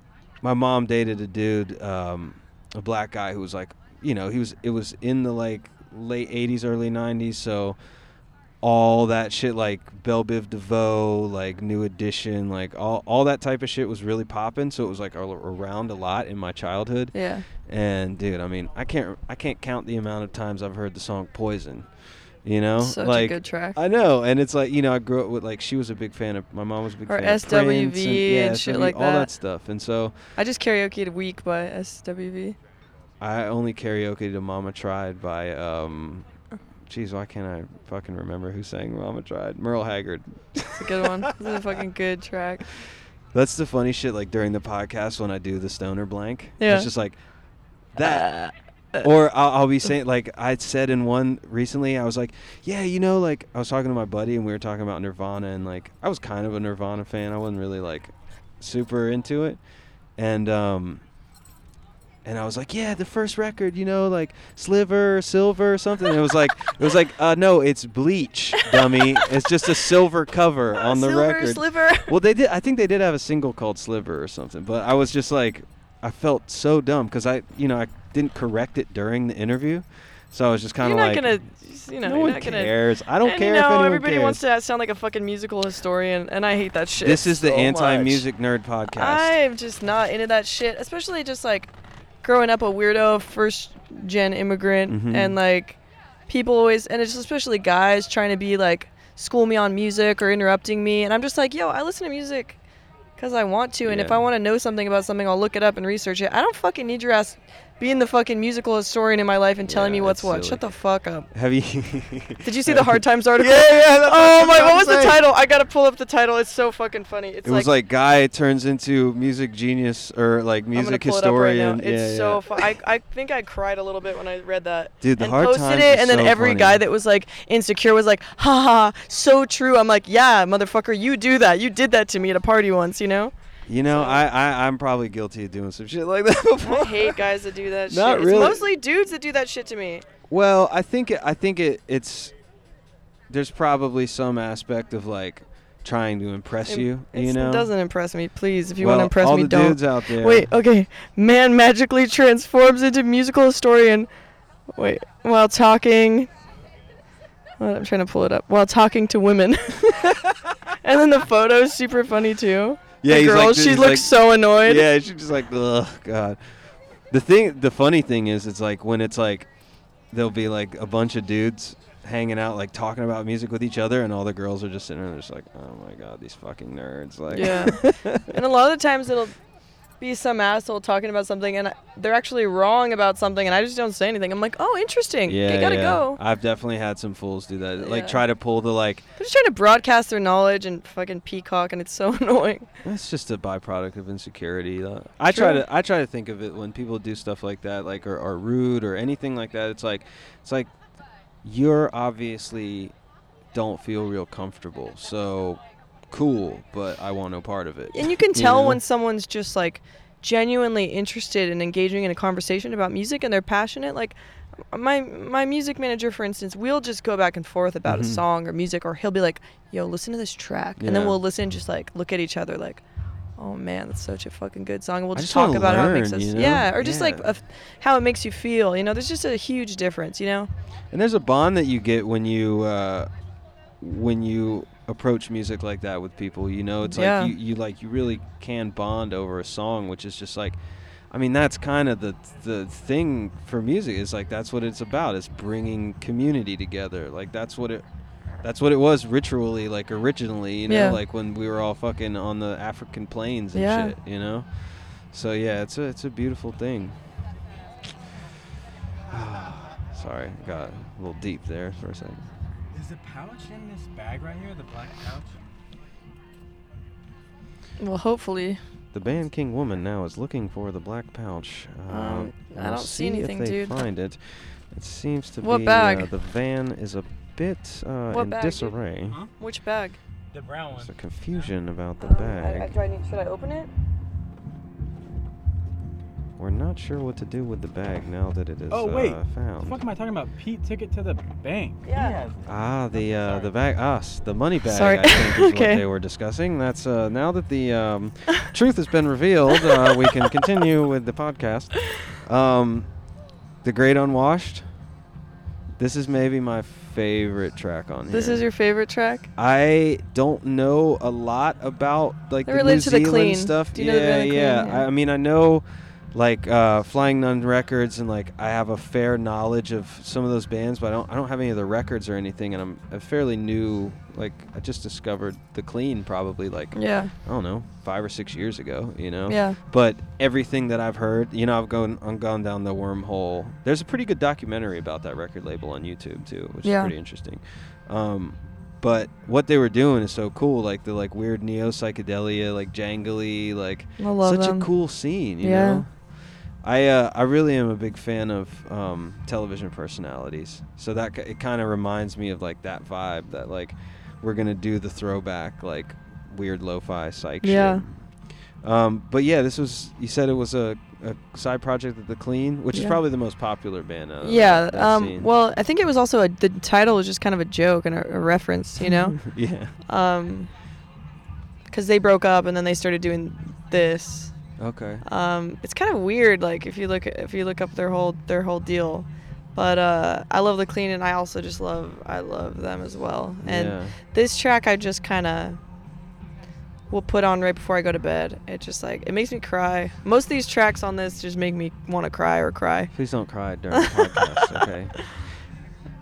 my mom dated a dude, um, a black guy who was like, you know, he was. It was in the like late '80s, early '90s, so all that shit like Bell Biv DeVoe, like New Edition, like all all that type of shit was really popping. So it was like ar- around a lot in my childhood. yeah. And dude, I mean, I can't I can't count the amount of times I've heard the song Poison. You know, Such a like good track. I know, and it's like you know, I grew up with like she was a big fan of my mom was a big Or fan of SWV Prince yeah, and shit like all that. that stuff. And so I just karaokeed "Weak" by SWV. I only karaoke to "Mama Tried" by um, geez, why can't I fucking remember who sang "Mama Tried"? Merle Haggard. It's a good one. This is a fucking good track. (laughs) That's the funny shit. Like during the podcast when I do the stoner blank, Yeah. it's just like that. or I'll, I'll be saying like I said in one recently, I was like, yeah, you know, like I was talking to my buddy and we were talking about Nirvana and like I was kind of a Nirvana fan. I wasn't really like super into it, and um. And I was like, yeah, the first record, you know, like Sliver, Silver, or something. And it was like, it was like, uh, no, it's Bleach, dummy. It's just a silver cover (laughs) on the Silver record. Sliver. Well, they did. I think they did have a single called Sliver or something. But I was just like, I felt so dumb because I you know I didn't correct it during the interview, so I was just kind You're of not like, gonna, you know, no one not gonna. cares. I don't care You if know, anyone everybody cares. wants to sound like a fucking musical historian, and I hate that shit. this is the so much. anti-music nerd podcast. I'm just not into that shit, especially just like growing up a weirdo first gen immigrant Mhm. and like people always and it's especially guys trying to be like school me on music or interrupting me and I'm just like, "Yo, I listen to music cuz I want to and if I want to know something about something, I'll look it up and research it. I don't fucking need your ass being the fucking musical historian in my life and telling Yeah, me what's what. silly. Shut the fuck up. Have you? (laughs) Did you see the Hard Times article? Yeah, yeah. Oh my! What was the title? I gotta pull up the title. It's so fucking funny. It's It was like guy turns into music genius or like music pull it right historian. now. It's yeah, so yeah. fun. I, I think I cried a little bit when I read that. Dude, the and Hard posted Times it, is and then so every funny. guy that was like insecure was like, "Ha ha, so true." I'm like, "Yeah, motherfucker, you do that. You did that to me at a party once, you know." You know, So- I, I I'm probably guilty of doing some shit like that (laughs) before. I hate guys that do that Not shit. really. It's mostly dudes that do that shit to me. Well, I think it, I think it it's there's probably some aspect of like trying to impress It- you. You know, It doesn't impress me. Please, if you well, want to impress all me, the don't. dudes out there. Wait, okay. Man magically transforms into musical historian. Wait, while talking. What, I'm trying to pull it up. While talking to women. (laughs) and then the photo's super funny too. Yeah, girl, like, she looks like- so annoyed. Yeah, she's just like, ugh, god. The thing, the funny thing is, it's like when it's like there'll be like a bunch of dudes hanging out, like talking about music with each other, and all the girls are just sitting there, just like, oh my god, these fucking nerds. Like, Yeah. (laughs) and a lot of the times it'll be some asshole talking about something and they're actually wrong about something and I just don't say anything. I'm like, oh, interesting. yeah, you gotta yeah. go. I've definitely had some fools do that. Like try to pull the like. They're just trying to broadcast their knowledge and fucking peacock and it's so (laughs) annoying. That's just a byproduct of insecurity. Uh, I try to I try to think of it when people do stuff like that, like or are rude or anything like that. It's like it's like you're obviously don't feel real comfortable. So cool, but I want no part of it. And you can tell when someone's just like genuinely interested in engaging in a conversation about music and they're passionate. Like my my music manager, for instance, we'll just go back and forth about Mhm. a song or music, or he'll be like, "Yo, listen to this track," and then we'll listen, just like look at each other, like. Oh man, that's such a fucking good song. And we'll just, just talk about how it makes us, you know? yeah, or just like Yeah. a f how it makes you feel. You know, there's just a huge difference. You know, And there's a bond that you get when you uh, when you approach music like that with people. You know, it's Yeah. like you, you like you really can bond over a song, which is just like, I mean, that's kind of the the thing for music. Is like that's what it's about. It's bringing community together. Like that's what it. That's what it was ritually, like originally, you know, Yeah. like when we were all fucking on the African plains and Yeah. shit, you know. So yeah, it's a it's a beautiful thing. (sighs) Sorry, got a little deep there for a second. Is the pouch in this bag right here, the black pouch? well, hopefully, The band King Woman now is looking for the black pouch. Uh, Um, I we'll don't see anything, if they dude. Find it. It seems to What be bag? Uh, the van is a bit uh, What in bag, disarray. Huh? which bag? The brown one. There's a confusion about the Um, I- bag. I, do I need, should I open it? We're not sure what to do with the bag now that it is found. Oh, wait. uh, What the fuck am I talking about? Pete took it to the bank. Yeah. He has it. Ah, the uh, the bag, us, the money bag. Sorry. I think is (laughs) Okay. what they were discussing. That's uh, now that the um, truth has been revealed, uh, we can continue with the podcast. Um, the Great Unwashed. This is maybe my favorite track on here. This is your favorite track? I don't know a lot about like They're the New related to The Clean. stuff. Do you yeah, the The yeah. Clean? Yeah. I, I mean, I know like uh, Flying Nun Records, and like I have a fair knowledge of some of those bands, but I don't. I don't have any of the records or anything, and I'm a fairly new. Like I just discovered The Clean probably like Yeah. I don't know five or six years ago. You know. Yeah. But everything that I've heard, you know, I've gone, I've gone down the wormhole. There's a pretty good documentary about that record label on YouTube too, which Yeah. is pretty interesting. Um, but what they were doing is so cool, like the like weird neo psychedelia, like jangly, like such them. a cool scene. You Yeah. know. I uh, I really am a big fan of um, television personalities. So that it kind of reminds me of like that vibe that like we're gonna do the throwback like weird lo-fi psych Yeah. shit. Um, but yeah, this was you said it was a, a side project of the Clean, which is probably the most popular band. Out of Yeah. Um, well, I think it was also a, the title was just kind of a joke and a, a reference, you know, (laughs) yeah, um, because they broke up and then they started doing this, Okay. Um, it's kind of weird, like if you look if you look up their whole their whole deal. But uh, I love the clean, and I also just love I love them as well. And yeah. this track I just kind of will put on right before I go to bed. It just like it makes me cry. Most of these tracks on this just make me want to cry or cry. Please don't cry during the podcast, okay? (laughs)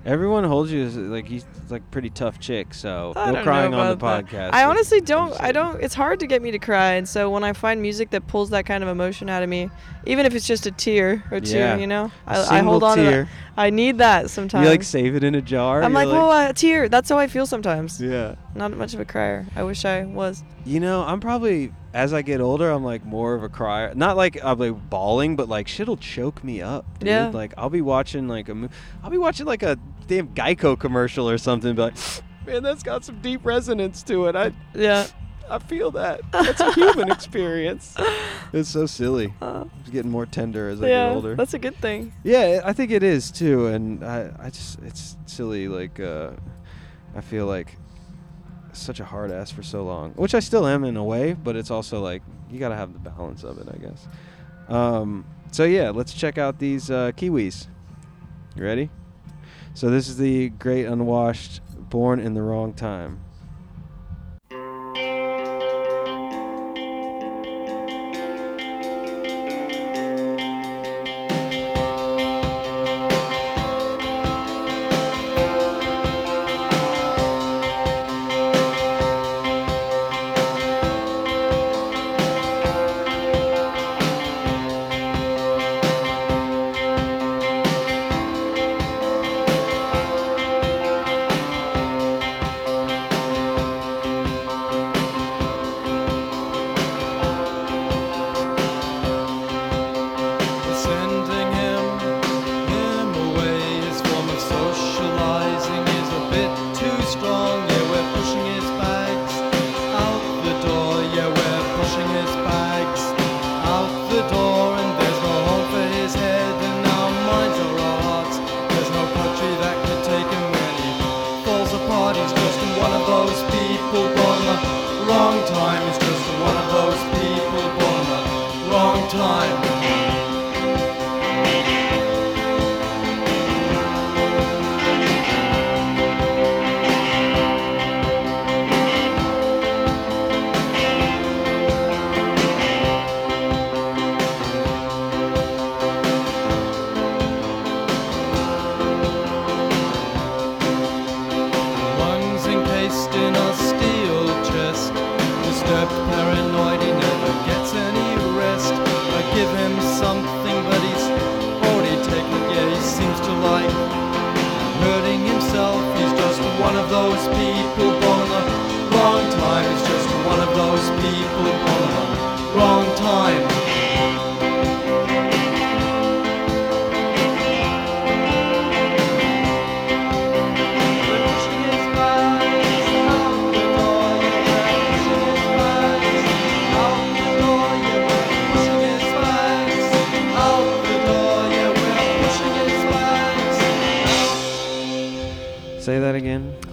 Everyone holds you as like he's like pretty tough chick, so I no don't crying know on the about podcast. that. I is honestly don't. I don't. It's hard to get me to cry, and so when I find music that pulls that kind of emotion out of me, even if it's just a tear or two, Yeah. you know, A I, I single hold on to tear. that. I need that sometimes. You like save it in a jar. I'm You're like, whoa, a tear. That's how I feel sometimes. yeah. Not much of a crier. I wish I was. You know, I'm probably as I get older, I'm like more of a crier. Not like I'm like bawling, but like shit'll choke me up. Dude. Yeah. Like I'll be watching like a, mo- I'll be watching like a damn Geico commercial or something. And be like, man, that's got some deep resonance to it. I Yeah. I feel that. That's a human experience. (laughs) It's so silly. Uh, It's getting more tender as I get older. That's a good thing. Yeah, I think it is too, and I, I just it's silly. Like, uh, I feel like such a hard ass for so long, which I still am in a way, but it's also like you gotta have the balance of it, I guess. Um, so yeah, let's check out these uh, Kiwis. You ready? So this is the Great Unwashed, Born in the Wrong Time.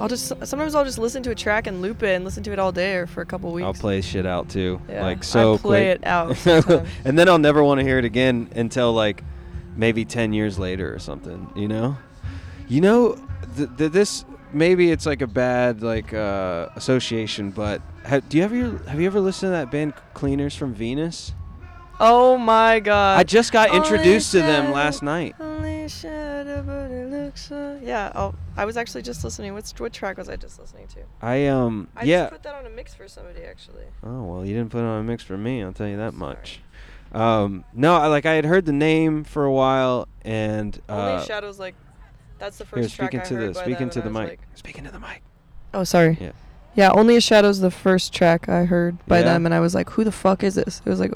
I'll just sometimes I'll just listen to a track and loop it and listen to it all day or for a couple weeks. I'll play shit out too, Yeah, like so I play quick. it out. (laughs) and then I'll never want to hear it again until like maybe 10 years later or something, you know? You know, th- th- this maybe it's like a bad like uh, association, but ha- do you ever have you ever listened to that band Cleaners from Venus? oh my god. I just got introduced to them last night. Only a shadow, but it looks so. Yeah. Oh, I was actually just listening. What's what track was I just listening to? I um I yeah. just put that on a mix for somebody actually. Oh well, you didn't put it on a mix for me. I'll tell you that Sorry. much. Um, no, I, like I had heard the name for a while, and uh, Only shadows like. That's the first here track speaking I to heard the by speaking to the mic, like- speaking to the mic. oh, sorry. Yeah. Yeah, Only a Shadow's the first track I heard by Yeah? them, and I was like, "Who the fuck is this?" It was like,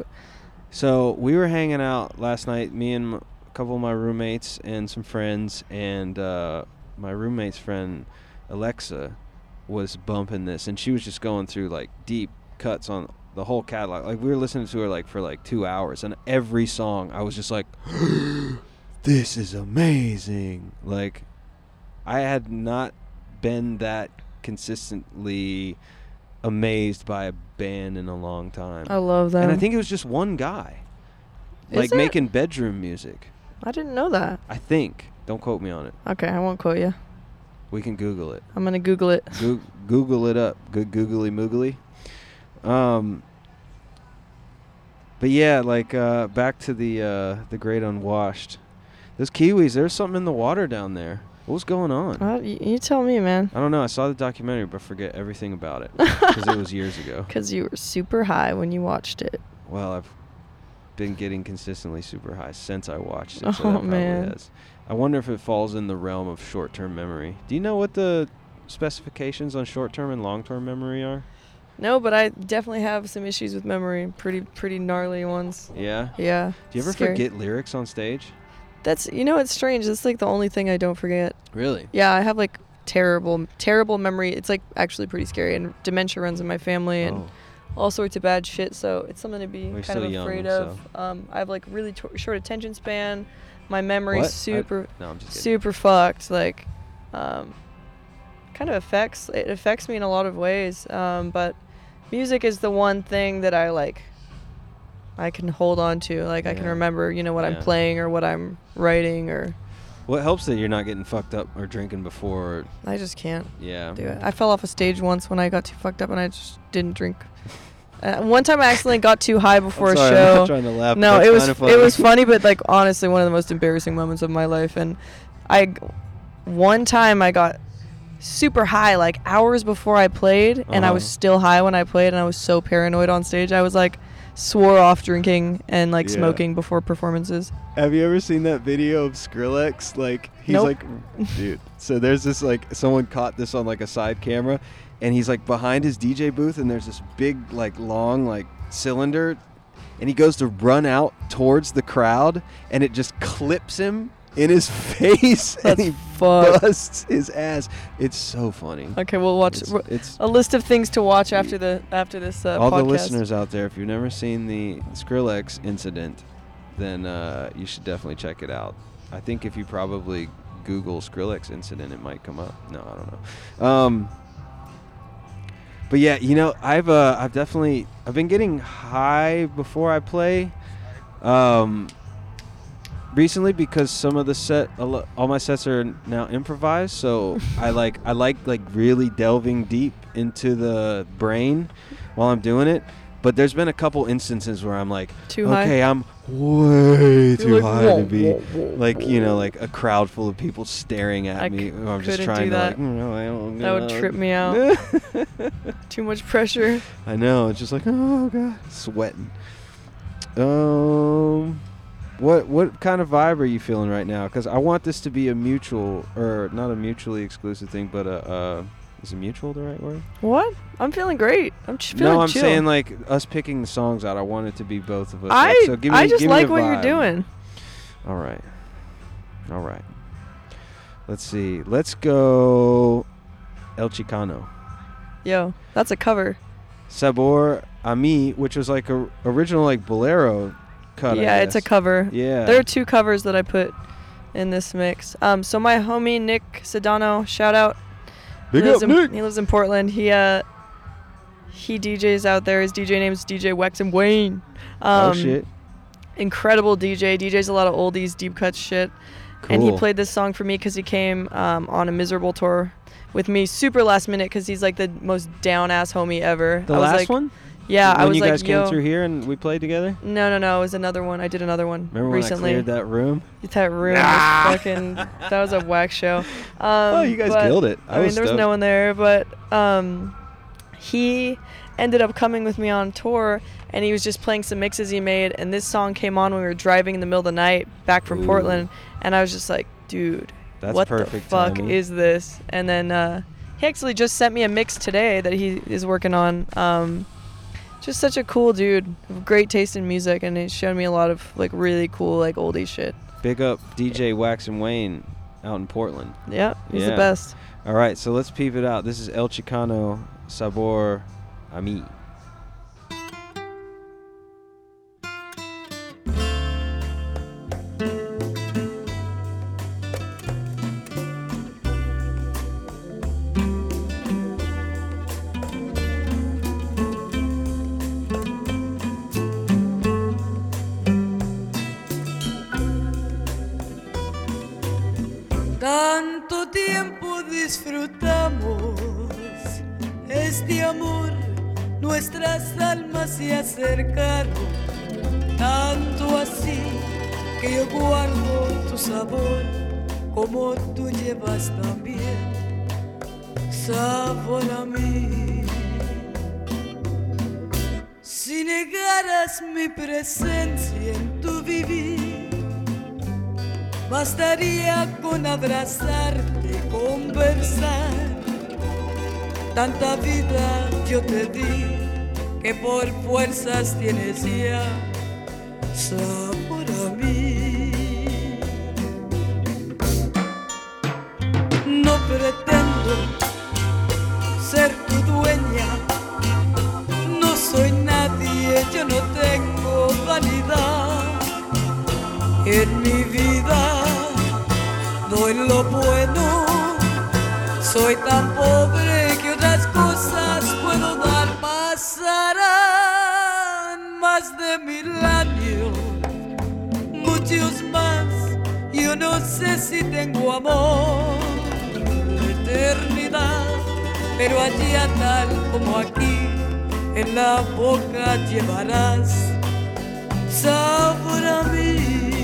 So we were hanging out last night, me and m- a couple of my roommates and some friends, and uh, my roommate's friend Alexa was bumping this, and she was just going through like deep cuts on the whole catalog. Like we were listening to her like for like two hours, and every song I was just like, (gasps) "This is amazing!" Like I had not been that consistently amazed by a band in a long time. I love that. and I think it was just one guy, Is like it? making bedroom music. I didn't know that. I think. Don't quote me on it. Okay, I won't quote you. We can Google it. I'm gonna Google it. Goo- Google it up. Good googly moogly. Um. But yeah, like uh, back to the uh, the Great Unwashed. Those Kiwis, there's something in the water down there. What's going on? Uh, y- you tell me, man. I don't know. I saw the documentary, but forget everything about it because it was years ago. (laughs) Because you were super high when you watched it. Well, I've been getting consistently super high since I watched it. So Oh, man. has. I wonder if it falls in the realm of short-term memory. Do you know what the specifications on short-term and long-term memory are? No, but I definitely have some issues with memory. Pretty, pretty gnarly ones. Yeah. Yeah. Do you ever scary. forget lyrics on stage? That's you know it's strange. That's like the only thing I don't forget. Really? Yeah, I have like terrible, terrible memory. It's like actually pretty scary, and dementia runs in my family, and Oh. All sorts of bad shit. So it's something to be you're kind of young, afraid of. Um, I have like really t- short attention span. My memory's What? I- super, No, I'm just super fucked. Like, um, kind of affects it affects me in a lot of ways. Um, but music is the one thing that I like. I can hold on to. Like I can remember, you know, what Yeah. I'm playing or what I'm writing, or It helps that you're not getting fucked up or drinking before. I just can't. Yeah. do it. I fell off a stage once when I got too fucked up and I just didn't drink. Uh, one time I accidentally got too high before I'm a sorry, I'm show. not trying to laugh. no, it was funny. it was funny, but like honestly, one of the most embarrassing moments of my life. And I, one time I got super high like hours before I played, and I was Uh-huh. still high when I played, and I was so paranoid on stage. I was like swore off drinking and like Yeah. smoking before performances. Have you ever seen that video of Skrillex? Like he's Nope. like, (laughs) dude. So there's this like someone caught this on like a side camera, and he's like behind his DJ booth, and there's this big like long like cylinder, and he goes to run out towards the crowd, and it just clips him in his (laughs) face, and he fucked. busts his ass. It's so funny. Okay, we'll watch It's, w- it's a list of things to watch after the after this uh, all podcast. the listeners out there. If you've never seen the Skrillex incident, then uh, you should definitely check it out. I think if you probably Google Skrillex incident, it might come up. No, I don't know. Um, but yeah, you know, I've uh, I've definitely I've been getting high before I play. Um, recently because some of the set all my sets are now improvised so (laughs) i like i like like really delving deep into the brain while i'm doing it but there's been a couple instances where i'm like Too high? okay i'm way You're too like, high "Whoa, to be whoa, whoa, like you know like a crowd full of people staring at I me c- i'm just trying to like "Mm, no, don't That would know." trip me out. (laughs) Too much pressure. I know. It's just like, oh god, sweating. Um, what what kind of vibe are you feeling right now? Because I want this to be a mutual, or not a mutually exclusive thing, but a. Uh, is it mutual the right word? What? I'm feeling great. I'm just feeling no, I'm chill. saying like us picking the songs out. I want it to be both of us. I like, so give me, I just give like the what you're doing. All right. All right. Let's see. Let's go. El Chicano. Yo, that's a cover. Sabor a mí, which was like a original like bolero cut. I yeah, it's a cover. Yeah. There are two covers that I put in this mix. Um, so my homie Nick Sedano, shout out. Big he lives up, in, Nick. He lives in Portland. He uh he DJs out there. His DJ name is DJ Wex and Wayne. Um, oh shit. Incredible DJ. DJs a lot of oldies, deep cuts shit. Cool. And he played this song for me because he came um, on a miserable tour with me, super last minute, because he's like the most down ass homie ever. the I was last like, one. Yeah, when I was like, you like, guys yo. came through here and we played together. No, no, no. It was another one. I did another one Remember recently. when I cleared that room? That room was fucking. That was a whack show. (laughs) Um, oh, you guys killed it. I, I, mean, was there was stoked. no one there, but um, he ended up coming with me on tour, and he was just playing some mixes he made, and this song came on when we were driving in the middle of the night back from Ooh. Portland, and I was just like, dude, That's what perfect the fuck timing. is this? And then uh, he actually just sent me a mix today that he is working on. Um, just such a cool dude, great taste in music, and he's shown me a lot of like really cool like oldie shit. Big up DJ Wax and Wayne out in Portland. Yeah, he's Yeah. the best. All right, so let's peep it out. This is El Chicano Sabor a disfrutamos este amor, nuestras almas se acercaron, tanto así que yo guardo tu sabor como tú llevas también sabor a mí. Si negaras mi presencia en tu vivir, bastaría con abrazarte, conversar. Tanta vida yo te di que por fuerzas tienes ya sé si tengo amor, eternidad, pero allá tal como aquí, en la boca llevarás sabor a mí.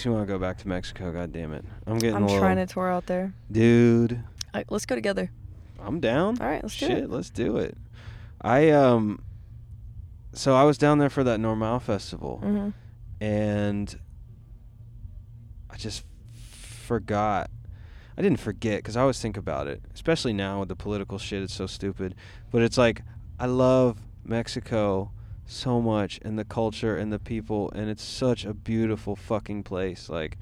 Makes me want to go back to Mexico. God damn it, I'm getting I'm a little, trying to tour out there. dude. All right, let's go together. I'm down. All right, let's do Shit, it. let's do it. I um, so I was down there for that NRMAL festival, hmm and I just forgot. I didn't forget because I always think about it, especially now with the political shit. It's so stupid, but it's like I love Mexico so much and the culture and the people, and it's such a beautiful fucking place. Like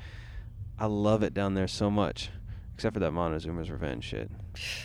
I love it down there so much, except for that Montezuma's Revenge shit.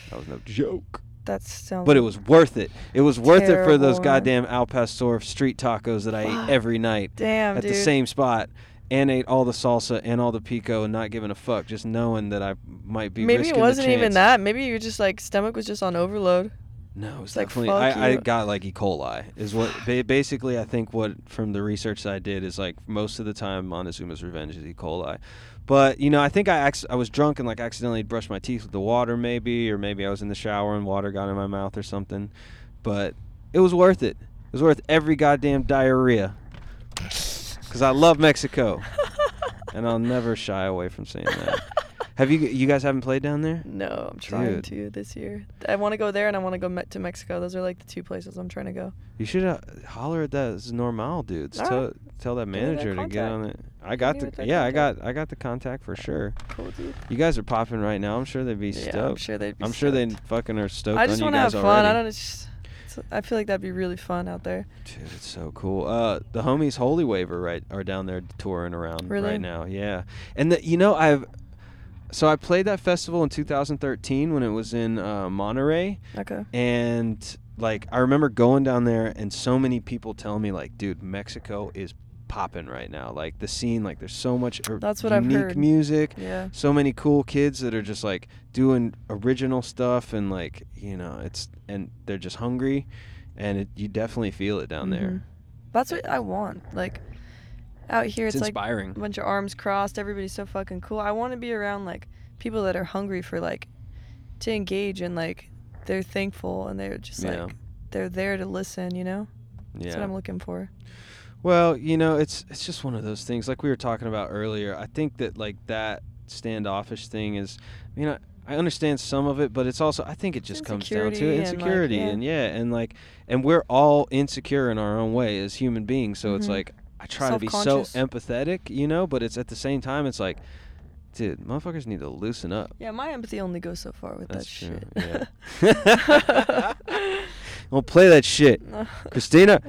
That was no joke. That sounds. But it was worth it. It was worth it for those goddamn Al Pastor street tacos that I ate every night Damn, at dude. the same spot and ate all the salsa and all the pico and not giving a fuck, just knowing that I might be Maybe it wasn't even that. Maybe your just like stomach was just on overload. No, it was It's like, definitely. I, I got like E. coli. Is what (sighs) ba- basically I think what from the research that I did is like most of the time Montezuma's Revenge is E. coli. But you know, I think I acc- I was drunk and like accidentally brushed my teeth with the water, maybe, or maybe I was in the shower and water got in my mouth or something. But it was worth it. It was worth every goddamn diarrhea. (laughs) Cause I love Mexico, and I'll never shy away from saying that. (laughs) Have you you guys haven't played down there? No, I'm trying Dude. to this year. I want to go there and I want to go me- to Mexico. Those are like the two places I'm trying to go. You should uh, holler at that as NRMAL dudes. All Tell right. tell that manager to get on it. I got the yeah, I got I got the contact for sure. Cool, dude. You guys are popping right now. I'm sure they'd be Yeah, stoked. I'm sure they'd be I'm sure they fucking are stoked I just want to have fun. already. I don't. Just, I feel like that'd be really fun out there. Dude, it's so cool. Uh, the homies Holy Waver right are down there touring around Really? right now. Yeah, and the, you know I've so I played that festival in 2013 when it was in uh, Monterrey. Okay. and like I remember going down there and so many people telling me like, dude, Mexico is popping right now. Like the scene, like there's so much er- That's what I've unique heard. music. Yeah. So many cool kids that are just like doing original stuff and like you know it's and they're just hungry, and it, you definitely feel it down there. Mhm. That's what I want. Like out here, It's it's, like a bunch of arms crossed. Everybody's so fucking cool. I want to be around like people that are hungry for like to engage and like they're thankful and they're just Yeah. like they're there to listen. You know. That's what Yeah. I'm looking for. Well, you know, it's it's just one of those things. Like we were talking about earlier, I think that like that standoffish thing is, you know, I understand some of it, but it's also I think it just comes down to Insecurity and, like, yeah. and yeah, and like, and we're all insecure in our own way as human beings. So it's Mhm. like I try to be so empathetic, you know, but it's at the same time it's like, dude, motherfuckers need to loosen up. Yeah, my empathy only goes so far with That's that shit. Yeah. (laughs) Don't play that shit, (laughs) Christina.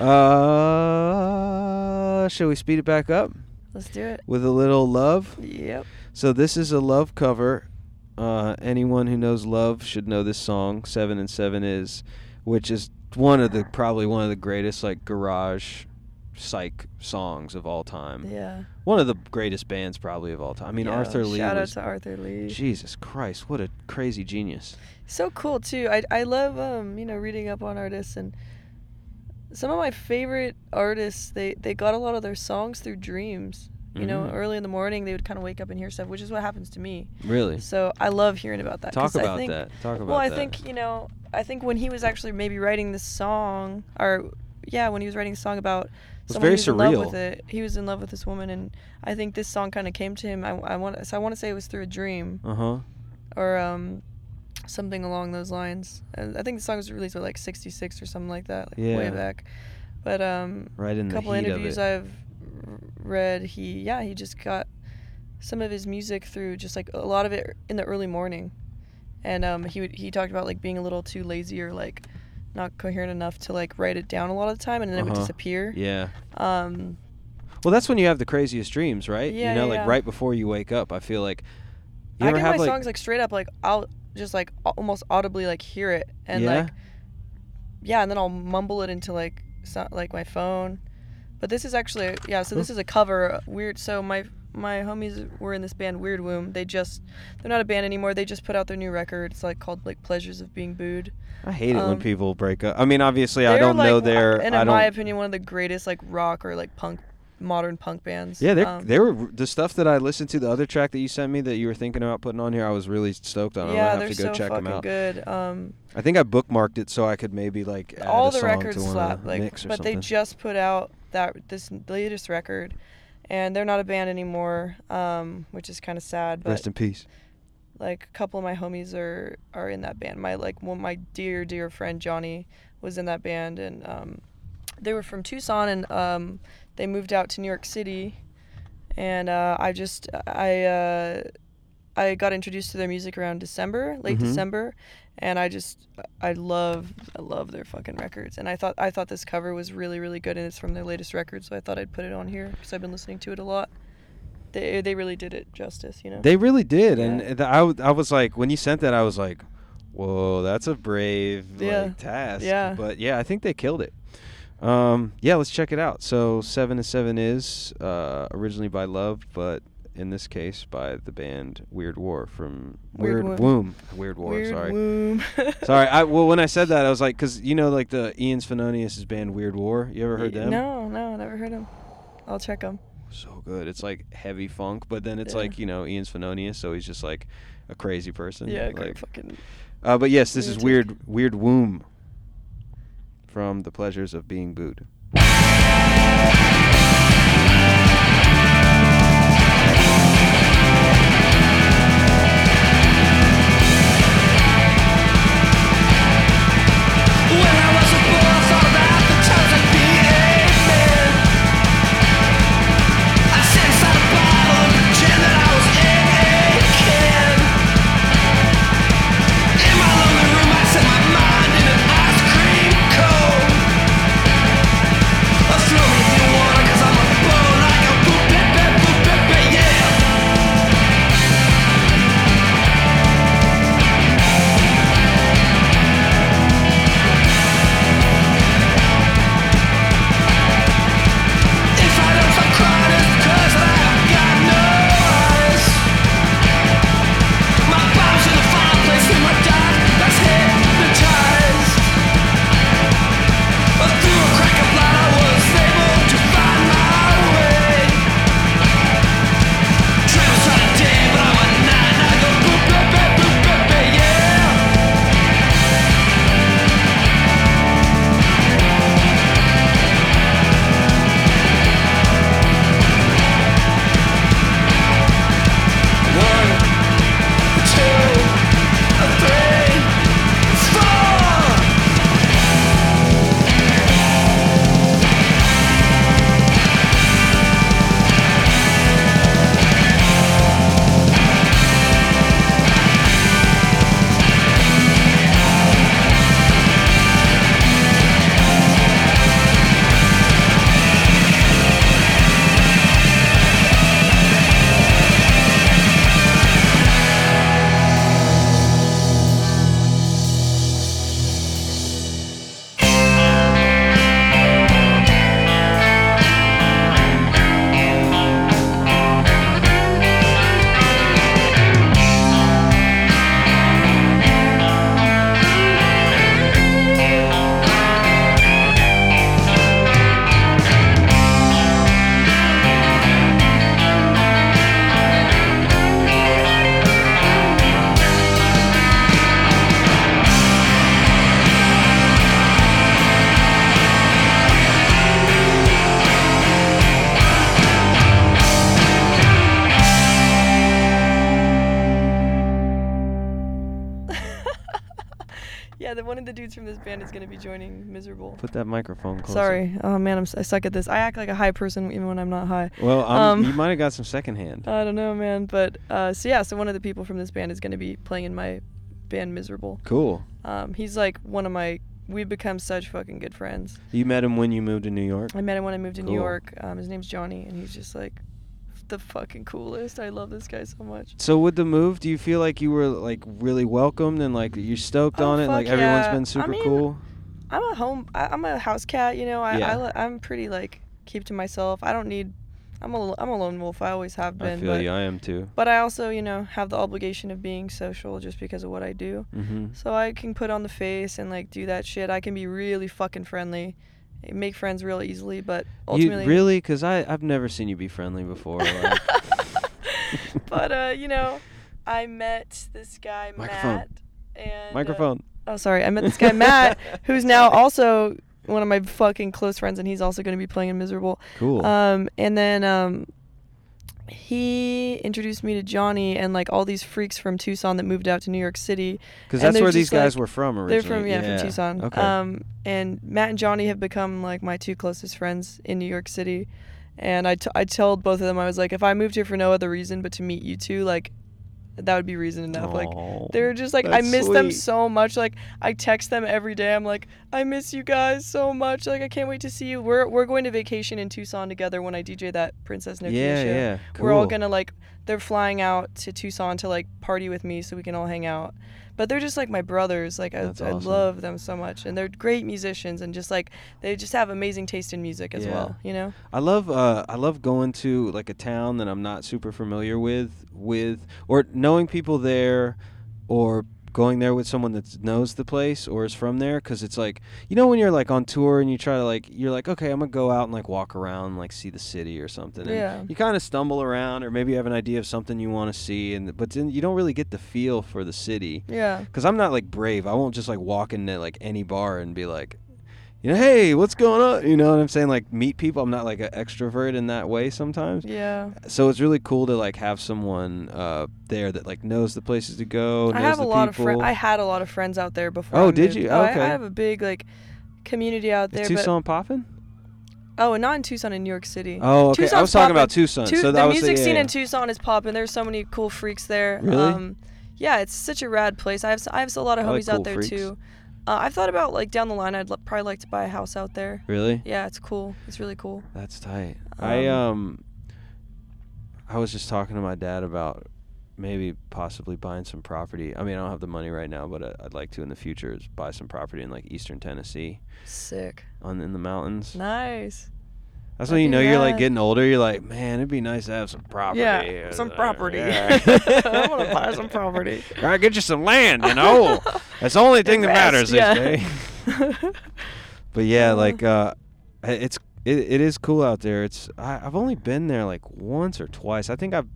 Uh, shall we speed it back up Let's do it. with a little love? Yep. So this is a love cover. Uh, anyone who knows love should know this song. Seven and Seven is, which is one of the probably one of the greatest like garage psych songs of all time. Yeah. One of the greatest bands probably of all time. I mean, Yeah, Arthur Lee. Shout out to Arthur Lee. Jesus Christ, what a crazy genius. so cool too. I I love um you know reading up on artists and some of my favorite artists they they got a lot of their songs through dreams. You know, Mhm. early in the morning they would kind of wake up and hear stuff, which is what happens to me. Really. So I love hearing about that. Talk about think- that. Talk about that. Well, I that. think you know, I think when he was actually maybe writing this song, or yeah, when he was writing a song about was very was in love surreal. with it, he was in love with this woman, and I think this song kind of came to him. I, I want, so I want to say it was through a dream Uh huh. or um, something along those lines. And I think the song was released with like '66 or something like that, like way back. But um, Right in a the couple heat interviews of it. I've read, he yeah, he just got some of his music through just like a lot of it in the early morning, and um, he would, he talked about like being a little too lazy or like not coherent enough to like write it down a lot of the time, and then it would Uh-huh. disappear. Yeah. Um, Well, that's when you have the craziest dreams, right? Yeah, you know, yeah, like right before you wake up. I feel like. You I ever get have my like songs like straight up like I'll just like al- almost audibly like hear it and Yeah? like yeah, and then I'll mumble it into like so, like my phone. But this is actually yeah, so this is a cover uh, weird. So my my homies were in this band Weird Womb. They just they're not a band anymore. They just put out their new record. It's like called like Pleasures of Being Booed. I hate it when um, people break up. I mean, obviously, I don't like, know their. and in don't. my opinion, one of the greatest like rock or like punk modern punk bands. yeah, they Um, they were the stuff that I listened to. The other track that you sent me that you were thinking about putting on here, I was really stoked on. I'm yeah, gonna they're have to go so check them fucking out. good. Um, I think I bookmarked it so I could maybe like add all a the records to slap like but something. they just put out that this latest record and they're not a band anymore um, which is kind of sad but Rest in peace. like a couple of my homies are are in that band my like one my dear dear friend johnny was in that band and um, they were from tucson and um, they moved out to new york city and uh, i just i uh, i got introduced to their music around december late Mhm. december and i just i love i love their fucking records and i thought i thought this cover was really really good and it's from their latest record so i thought i'd put it on here because i've been listening to it a lot they, they really did it justice you know They really did, and Yeah. th- I, I was like, when you sent that, I was like, whoa, that's a brave Yeah. like task. Yeah. But yeah, I think they killed it. Um, yeah, let's check it out. So seven and seven is uh, originally by Love, but in this case by the band Weird War from Weird Weird, Womb. Weird War. Weird sorry. womb. (laughs) Sorry. I well when I said that I was like, cause you know like the Ian Svenonius' band Weird War. You ever heard them? No, no, never heard him. I'll check them. so good. It's like heavy funk, but then it's Yeah. like you know Ian Svenonius, so he's just like a crazy person. Yeah, like, fucking. Uh, but yes, this is weird. Weird womb. From the pleasures of being booed. The dudes from this band is gonna be joining Miserable. Put that microphone closer. Sorry. Oh man, I'm I suck at this. I act like a high person even when I'm not high. Well, um, you might have got some secondhand. I don't know, man. But uh, so yeah, so one of the people from this band is gonna be playing in my band Miserable. cool. Um, he's like one of my. We've become such fucking good friends. You met him when you moved to New York. I met him when I moved to New York. Um, his name's Johnny, and he's just like the fucking coolest. I love this guy so much. So with the move, do you feel like you were like really welcomed and like you're stoked Oh, on it? Like fuck everyone's yeah. been I super mean, cool. I'm a home. I, I'm a house cat. You know. I, Yeah. I I'm pretty like keep to myself. I don't need. I'm a I'm a lone wolf. I always have been. I feel but, you. I am too. but I also you know have the obligation of being social just because of what I do. Mm-hmm. So I can put on the face and like do that shit. I can be really fucking friendly, make friends real easily. But ultimately, You really? Cause I I've never seen you be friendly before. Like, (laughs) but uh, you know, I met this guy Microphone. Matt. And uh, microphone. oh, sorry. I met this guy Matt, (laughs) (laughs) who's now also one of my fucking close friends, and he's also going to be playing in Miserable. Cool. Um, and then um, he introduced me to Johnny and like all these freaks from Tucson that moved out to New York City. Because that's where these guys like- were from originally. They're from yeah, from Tucson. Okay. Um, and Matt and Johnny have become like my two closest friends in New York City. And I, t- I told both of them I was like, if I moved here for no other reason but to meet you two, like that would be reason enough. Like they're just like I miss them so much. Like I text them every day. I'm like, I miss you guys so much. Like I can't wait to see you. We're we're going to vacation in Tucson together when I DJ that Princess Nokia Yeah, show. yeah. We're all gonna like they're flying out to Tucson to like party with me so we can all hang out. But they're just like my brothers. Like I, That's I love them so much, and they're great musicians, and just like they just have amazing taste in music as Yeah. well. You know? I love uh I love going to like a town that I'm not super familiar with with or knowing people there or going there with someone that knows the place or is from there cuz it's like you know when you're like on tour and you try to like you're like okay I'm to go out and like walk around like see the city or something and Yeah. you kind of stumble around or maybe you have an idea of something you want to see and but then you don't really get the feel for the city Yeah. because I'm not like brave. I won't just like walk into like any bar and be like, you know, hey, what's going on? You know what I'm saying? Like meet people. I'm not like an extrovert in that way sometimes. Yeah. So it's really cool to like have someone uh, there that like knows the places to go. I have a lot of friends. I had a lot of friends out there before. Oh, I did moved. you? Oh, I- Okay. I, have a big like community out there. Is Tucson popping? Oh, and not in Tucson, in New York City. Oh, okay. I was talking about. Tucson. Tu- so that the music scene yeah. in Tucson is popping. There's so many cool freaks there. Really? Um, yeah, it's such a rad place. I have I have a lot of I like homies out there freaks. too. Uh, I've thought about like down the line. I'd l- probably like to buy a house out there. Really? Yeah, it's cool. It's really cool. That's tight. I Um, um I was just talking to my dad about maybe possibly buying some property. I mean, I don't have the money right now, but I- I'd like to in the future is buy some property in like eastern Tennessee Sick. on in the mountains. Nice. That's when you know you're like getting older. You're like, man, it'd be nice to have some property. Yeah, uh, some property. yeah." (laughs) I want to (laughs) buy some property. All right, get you some land. You know, (laughs) that's the only thing that matters Invest, these days. But yeah, like uh, it's it, it is cool out there. It's I, I've only been there like once or twice. I think I've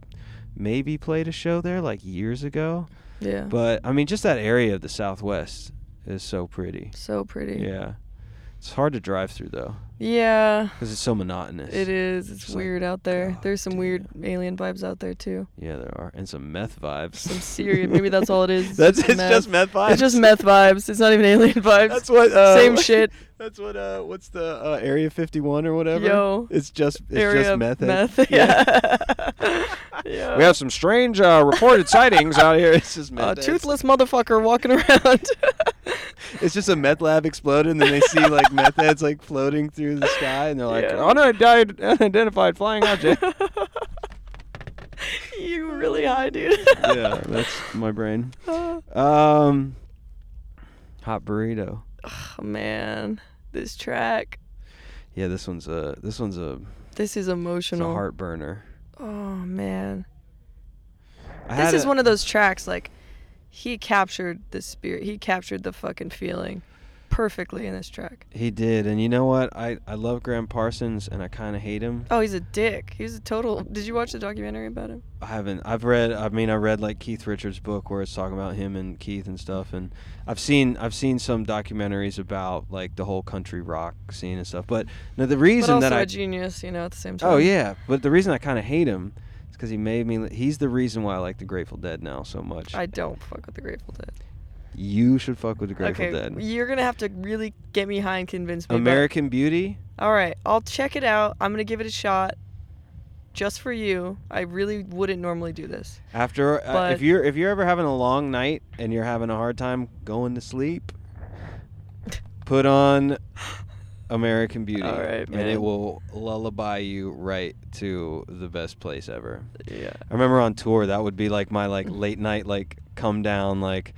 maybe played a show there like years ago. yeah. But I mean, just that area of the Southwest is so pretty. so pretty. Yeah, it's hard to drive through though Yeah. because it's so monotonous. It is. It's like, weird out there. God There's some weird alien vibes out there too. Yeah, there are, and some meth vibes. Some serious. Maybe (laughs) that's all it is. That's just it's just meth vibes. It's just meth vibes. It's not even alien (laughs) vibes. That's what. Uh, Same shit. (laughs) That's what. Uh, what's the uh, Area 51 or whatever? Yo. It's just it's Area just meth. meth. Yeah. yeah. We have some strange uh, reported sightings out here. It's just meth. a heads. toothless motherfucker walking around. (laughs) It's just a meth lab exploded, and then they see like meth heads like floating through the sky, and they're like, Yeah. unidentified, unidentified flying object. (laughs) you really high, dude. yeah, (laughs) that's my brain. (sighs) Um, hot burrito. oh man, this track. Yeah, this one's a this one's a This is it's a emotional. heart burner. Oh man. I This is a- one of those tracks like he captured the spirit. He captured the fucking feeling perfectly in this track. He did, and you know what? I I love Gram Parsons, and I kind of hate him. Oh, he's a dick. He's a total. Did you watch the documentary about him? I haven't. I've read. I mean, I read like Keith Richards' book where it's talking about him and Keith and stuff, and I've seen I've seen some documentaries about like the whole country rock scene and stuff. But no, the But reason also that I a genius, you know, at the same oh, time. oh yeah, but the reason I kind of hate him because he made me. He's the reason why I like the Grateful Dead now so much. I don't fuck with the Grateful Dead. You should fuck with the Grateful okay, Dead. you're gonna have to really get me high and convince me. American Beauty. All right, I'll check it out. I'm gonna give it a shot, just for you. I really wouldn't normally do this. After uh, if you're if you're ever having a long night and you're having a hard time going to sleep, (laughs) put on American Beauty, All right, and it will lullaby you right to the best place ever. Yeah. I remember on tour that would be like my like late night like come down like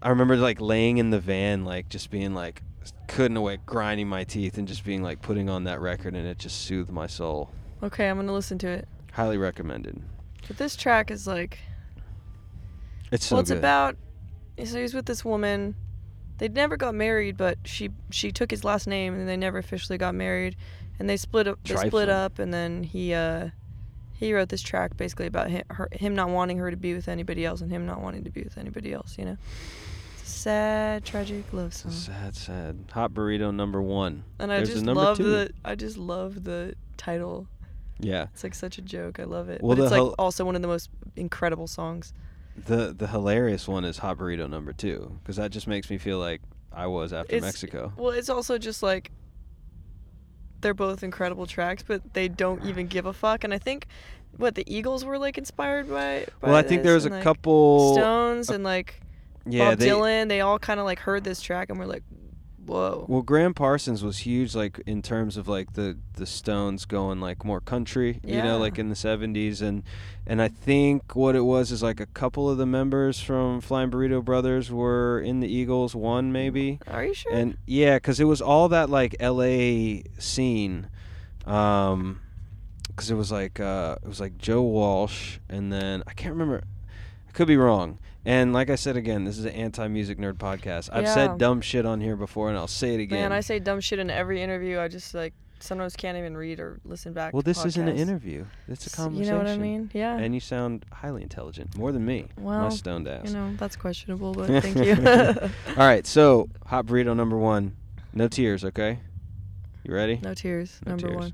I remember like laying in the van like just being like couldn't awake grinding my teeth and just being like putting on that record and it just soothed my soul. Okay, I'm gonna listen to it. Highly recommended. But this track is like, It's so well, it's good. about. So he's with this woman. They never got married, but she she took his last name, and they never officially got married. And they split up. They split up, and then he uh, he wrote this track basically about him, her, him not wanting her to be with anybody else, and him not wanting to be with anybody else. You know, it's a sad, tragic love song. Sad, sad. Hot burrito number one. And I There's just number love two. the I just love the title. Yeah. It's like such a joke. I love it. Well, but it's like hel- also one of the most incredible songs. The the hilarious one is hot burrito number two because that just makes me feel like I was after It's- Mexico. Well, it's also just like they're both incredible tracks, but they don't even give a fuck. And I think what the Eagles were like inspired by. by Well, I think this, there was and, a like, couple. Stones and like yeah, Bob they, Dylan. They all kind of like heard this track and were like, "Whoa." Well, Gram Parsons was huge, like in terms of like the the Stones going like more country, you know, like in the '70s, and and I think what it was is like a couple of the members from Flying Burrito Brothers were in the Eagles, one maybe, Are you sure? and yeah, because it was all that like L.A. scene, um, because it was like uh, it was like Joe Walsh, and then I can't remember, I could be wrong. And like I said again, this is an anti-music nerd podcast. I've Yeah. said dumb shit on here before, and I'll say it again. Man, I say dumb shit in every interview. I just like sometimes can't even read or listen back. Well, to this isn't an podcasts. interview. It's a S- conversation. You know what I mean? Yeah. And you sound highly intelligent, more than me. my Well, stoned ass. You know that's questionable, but (laughs) thank you. (laughs) All right, so hot burrito number one. No tears, okay? You ready? no tears. No number tears.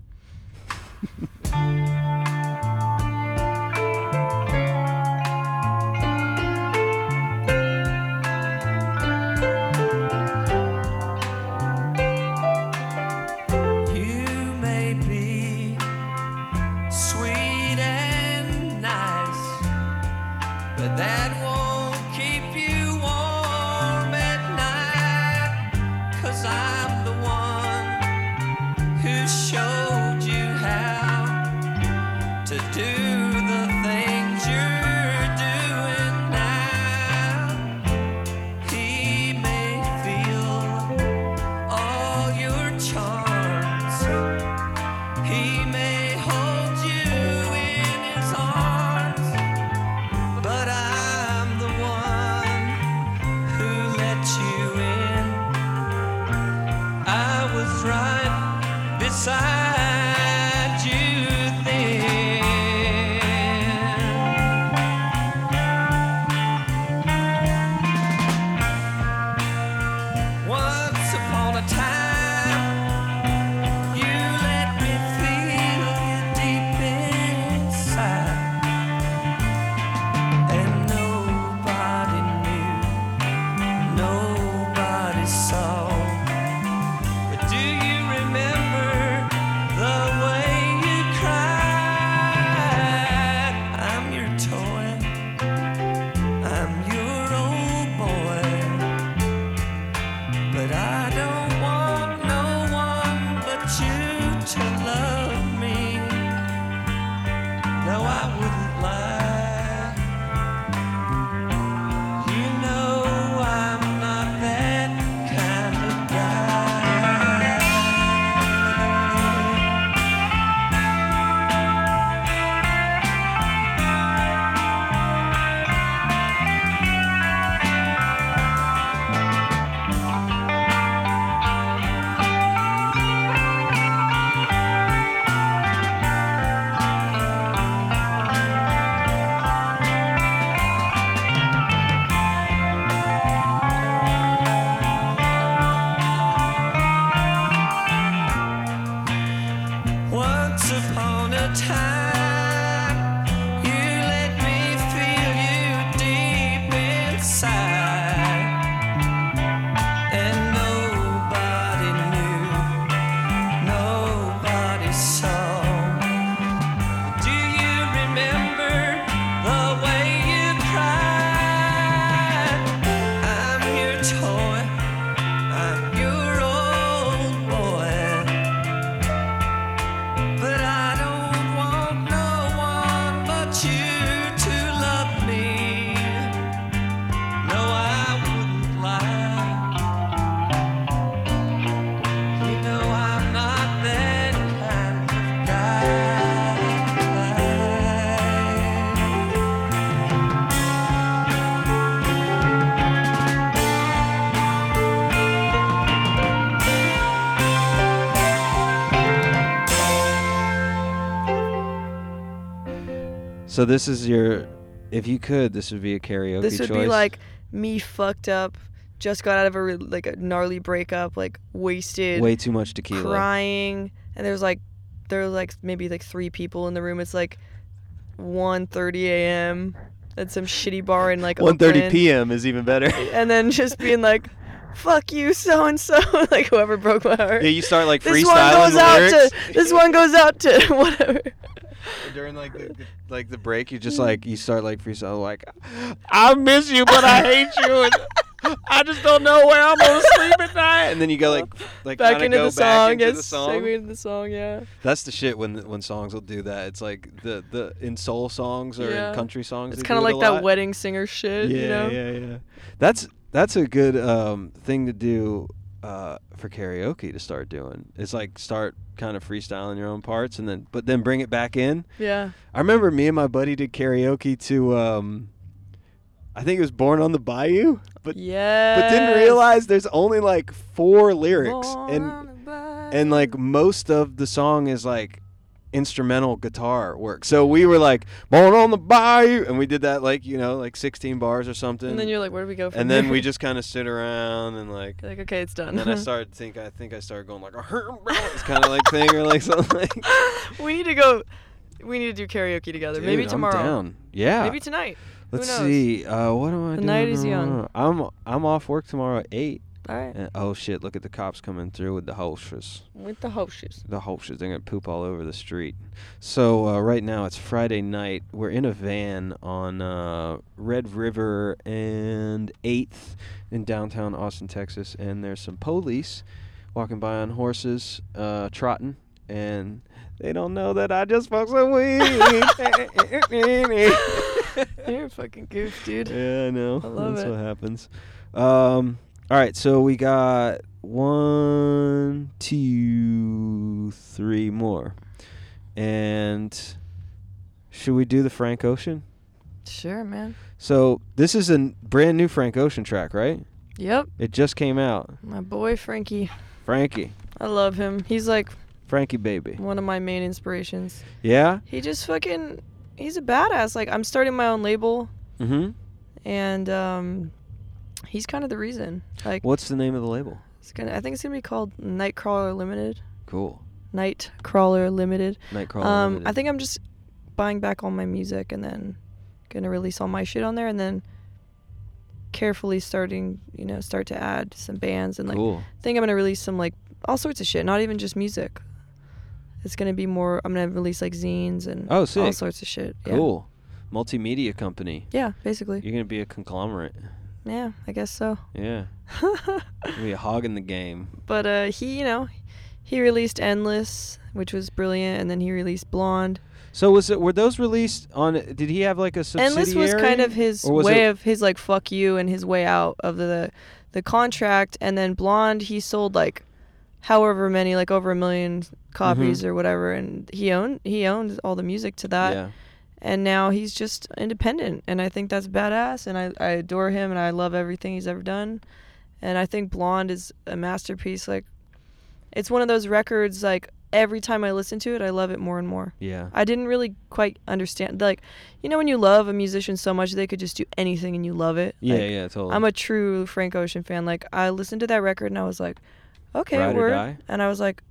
one. (laughs) So this is your. If you could, this would be a karaoke this would choice. be like me fucked up, just got out of a re- like a gnarly breakup, like wasted, way too much tequila. crying, and there's like there was like maybe like three people in the room. It's like 1:30 a.m. at some shitty bar in like 1:30 p.m. is even better. (laughs) and then just being like, "Fuck you, so and so," like whoever broke my heart. yeah, you start like freestyling this one goes the out lyrics. to this one goes out to (laughs) whatever. (laughs) during like the, like the break. You just like you start like freestyle like, I miss you, but I hate you. And I just don't know where I'm gonna sleep at night. And then you go like like back into go the back song. into yes, the song. into the song. Yeah. That's the shit when when songs will do that. It's like the the in soul songs or Yeah. in country songs. It's kind of like that lot. wedding singer shit. Yeah, you know. yeah, yeah. That's that's a good um, thing to do uh, for karaoke to start doing. It's like start kind of freestyling your own parts and then but then bring it back in. Yeah. I remember me and my buddy did karaoke to um, I think it was Born on the Bayou, but Yeah. but didn't realize there's only like four lyrics and and like most of the song is like instrumental guitar work. So we were like born on the bayou and we did that like, you know, like 16 bars or something. And then you're like, where do we go from and then here? we just kind of stood around and like like, okay, it's done. and then I (laughs) started think I think I started going like a it's kind of like thing or like (laughs) something like (laughs) we need to go. We need to do karaoke together. Maybe Dude, I'm tomorrow. down. Yeah. Maybe tonight. Let's see. Uh, what am I The doing night is young. I'm I'm off work tomorrow at 8. All right. And, oh shit, look at the cops coming through with the hoses. With the hostess. the Hulksters. They're gonna poop all over the street. So uh, right now it's Friday night. We're in a van on uh, Red River and Eighth in downtown Austin, Texas, and there's some police walking by on horses, uh, trotting, and they don't know that I just smoked some weed. (laughs) You're a fucking goof, dude. Yeah, I know. I love That's it. what happens. Um, all right, so we got one, two, three more, and should we do the Frank Ocean? Sure, man. So this is a n- brand new Frank Ocean track, right? Yep. It just came out. My boy Frankie. Frankie, I love him. He's like Frankie baby. one of my main inspirations. Yeah. He just fucking he's a badass. Like I'm starting my own label Mm-hmm. and um he's kind of the reason. Like What's the name of the label? it's gonna I think it's gonna be called Nightcrawler Limited. Cool. Nightcrawler Limited. Nightcrawler. um Limited. I think I'm just buying back all my music and then gonna release all my shit on there and then carefully starting, you know, start to add some bands and like cool. I think I'm gonna release some like all sorts of shit, not even just music. It's gonna be more. I'm gonna release like zines and Oh, sick. all sorts of shit. Yeah. Cool. Multimedia company. Yeah, basically. You're gonna be a conglomerate. Yeah, I guess so. Yeah. (laughs) Be a hog in the game. but uh, he, you know, he released Endless, which was brilliant, and then he released Blonde. So was it were those released on? Did he have like a subsidiary? Endless was kind of his way it- of his like fuck you and his way out of the the contract, and then Blonde he sold like however many like over a million copies Mm-hmm. or whatever, and he owned he owned all the music to that. yeah. And now he's just independent and i think that's badass and I, I adore him and i love everything he's ever done. And i think blonde is a masterpiece like it's one of those records like every time i listen to it i love it more and more. Yeah. i didn't really quite understand like you know when you love a musician so much they could just do anything and you love it? Yeah, Like, yeah, totally. i'm a true frank ocean fan. Like i listened to that record and i was like okay Ride or word. and i was like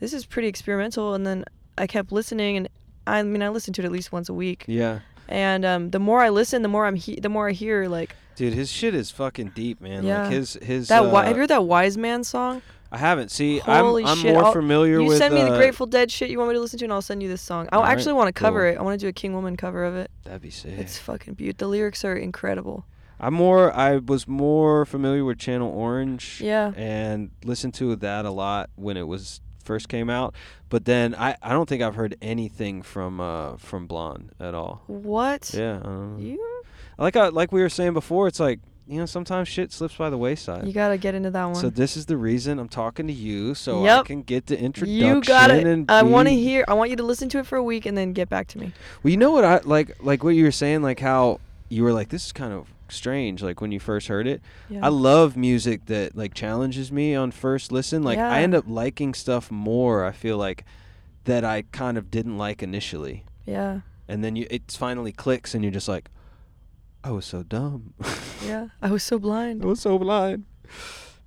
this is pretty experimental. And then i kept listening and i mean i listen to it at least once a week yeah. and um, the more I listen, the more I'm he- the more I hear like Dude, his shit is fucking deep, man. Yeah. Like his his. that. uh, wi- have you heard that Wise Man song? I haven't. See, Holy I'm I'm shit! more I'll- familiar you with. send me the uh, Grateful Dead shit you want me to listen to, and I'll send you this song. I actually want to cover cool. it. I want to do a King Woman cover of it. That'd be sick. It's fucking beautiful. The lyrics are incredible. I'm more. I was more familiar with Channel Orange. Yeah. And listened to that a lot when it was first came out. But then I, I don't think I've heard anything from uh from Blonde at all. What? Yeah. You Like I, like we were saying before, it's like you know sometimes shit slips by the wayside. you gotta get into that one. So this is the reason I'm talking to you, so I can get the introduction. you gotta. I want to hear. I want you to listen to it for a week and then get back to me. Well, you know what I like, like what you were saying, like how you were like, this is kind of strange, like when you first heard it. Yeah. I love music that like challenges me on first listen. Like I end up liking stuff more. I feel like that I kind of didn't like initially, yeah. and then you it finally clicks, and you're just like, I was so dumb. (laughs) Yeah, I was so blind. I was so blind.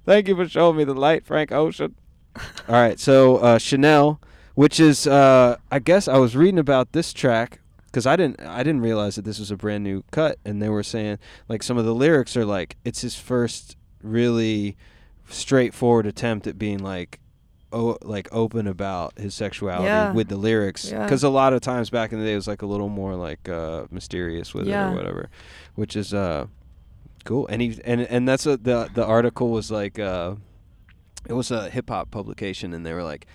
Thank you for showing me the light, Frank Ocean. All right, so uh, Chanel, which is uh, I guess I was reading about this track because I didn't I didn't realize that this was a brand new cut, and they were saying like some of the lyrics are like it's his first really straightforward attempt at being like. Oh, like open about his sexuality Yeah. with the lyrics, Yeah. because a lot of times back in the day it was like a little more like uh, mysterious with it or whatever, which is uh, Cool. And he and and that's a, the the article was like uh it was a hip hop publication and they were like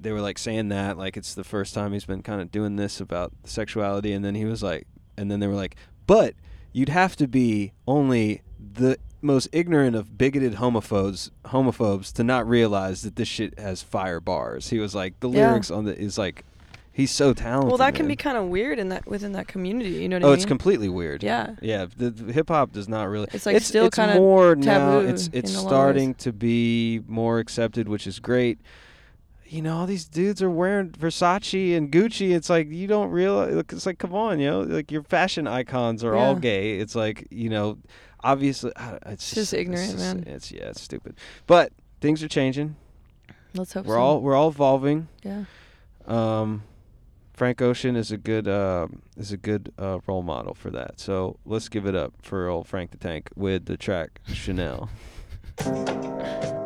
they were like saying that like it's the first time he's been kind of doing this about sexuality and then he was like and then they were like but you'd have to be only the most ignorant of bigoted homophobes homophobes to not realize that this shit has fire bars. He was like the Yeah. lyrics on the is like he's so talented. Well, that can man. be kind of weird in that within that community. You know what oh, I mean? Oh, it's completely weird. Yeah. yeah. The, the hip hop does not really. It's, like, it's, still kinda more now. taboo It's it's in a lot of ways. starting to be more accepted, which is great. You know, all these dudes are wearing Versace and Gucci. It's like you don't realize. It's like, come on, you know, like your fashion icons are all gay. It's like you know, obviously, it's, just ignorant, it's man. It's yeah, it's stupid. But things are changing. Let's hope We're so. all we're all evolving. Yeah. Um, Frank Ocean is a good uh, is a good uh, role model for that. So let's give it up for old Frank the Tank with the track Chanel. (laughs)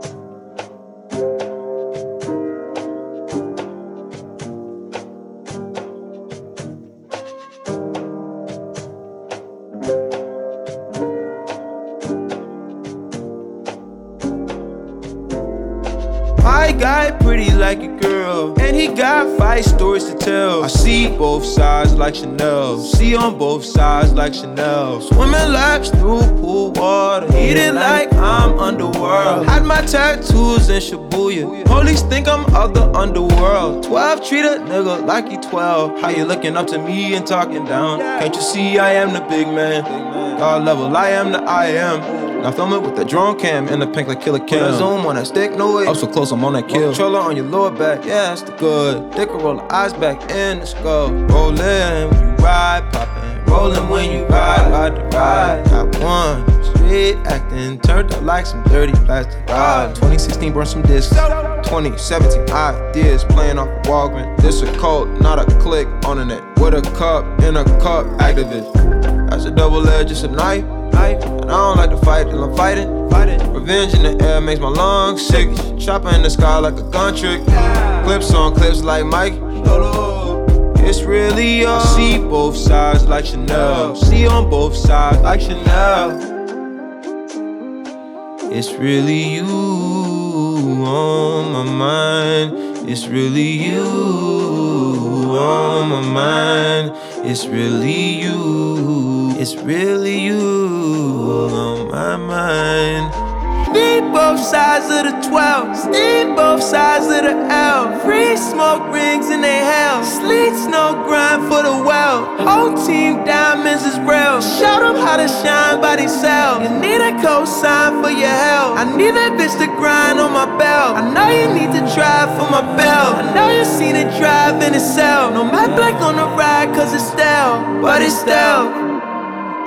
Pretty like a girl, and he got five stories to tell. I see both sides like Chanel, see on both sides like Chanel. Swimming laps through pool water, eating like I'm underworld. Had my tattoos in Shibuya, police think I'm of the underworld. 12 treat a nigga like he 12. How you looking up to me and talking down? Can't you see I am the big man? God level, I am the I am. Now film it with the drone cam in the pink like Killa Cam. Zoom on that stick, no way. Up so close, I'm on that kill. Controller on your lower back, yeah, that's the good. Dick roll the eyes back in the skull. Rollin' when you ride, poppin'. Rollin' when you ride, ride the ride. Got one. Street acting, turned up like some dirty plastic. Ah, 2016 burned some discs. 2017 ideas playing off a Walgreens. This a cult, not a click on the net. With a cup in a cup, activist. That's a double edge, just a knife. Knife. And I don't like to fight till I'm fighting. fighting. Revenge in the air makes my lungs sick. Chopper in the sky like a gun trick. Clips on clips like Mike. It's really all. See both sides like Chanel. See on both sides like Chanel. It's really you on my mind. It's really you on my mind. It's really you. It's really you on my mind. Need both sides of the 12. Steam both sides of the L. Free smoke rings in they hell. Sleet snow grind for the well. Whole team diamonds is real. Show them how to shine by themselves. You need a cosign for your help. I need that bitch to grind on my belt. I know you need to drive for my belt. I know you seen it drive in itself. No matte black on the ride, cause it's stale. But it's stale.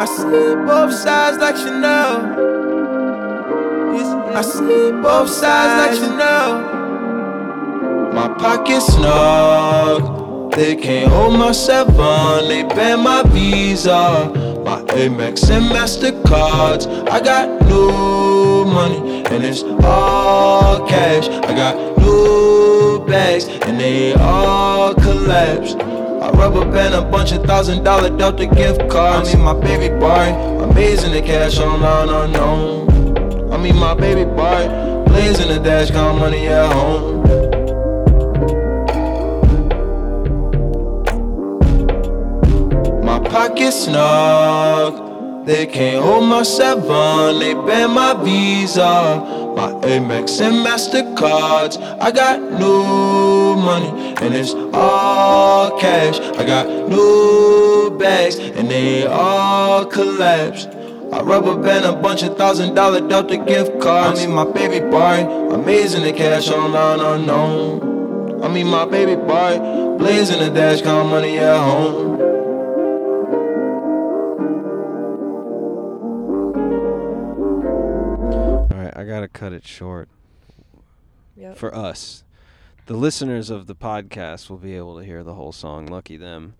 I see both sides like Chanel. I see both sides like know. My pockets snug. They can't hold my seven. They ban my Visa. My Amex and Mastercards. I got new money and it's all cash. I got new bags and they all collapse. I rubber band a bunch of thousand dollar Delta gift cards. I mean my baby boy, amazing the cash online unknown. Mean my baby boy, blazing the dash, count money at home. My pockets snug, they can't hold my seven, they ban my Visa, my Amex and Mastercards. I got new money and it's all cash. I got new bags and they all collapse. I rubber band a bunch of thousand dollar Delta gift cards. I mean my baby boy, amazing the cash online unknown. I mean my baby boy, blazing the dash, count money at home. All right, I gotta cut it short Yep. for us. The listeners of the podcast will be able to hear the whole song. Lucky them,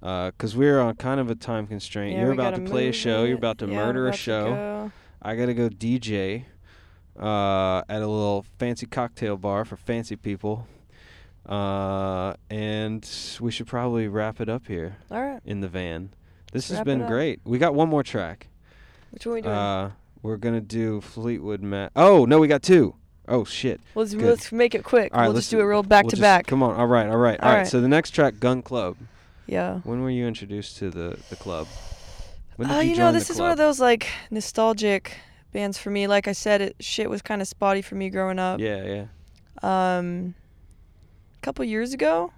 because we're on kind of a time constraint. Yeah, You're about to play a show. You're about to Yeah, murder a about to show. go. I gotta go DJ uh, at a little fancy cocktail bar for fancy people. Uh, and we should probably wrap it up here All right. in the van. This has been great. We got one more track. Which one are we doing? Uh, we're gonna do Fleetwood Mac. Oh no, we got two. Oh shit. let's good. let's make it quick. All right, we'll let's just do it real back we'll to just- back. Come on. All right. All right. All All right. right. So the next track, Gun Club. Yeah. When were you introduced to the the club? When Oh, you, you know, this is one of those like nostalgic bands for me. Like I said, it shit was kind of spotty for me growing up. Yeah, yeah. Um, a couple years ago,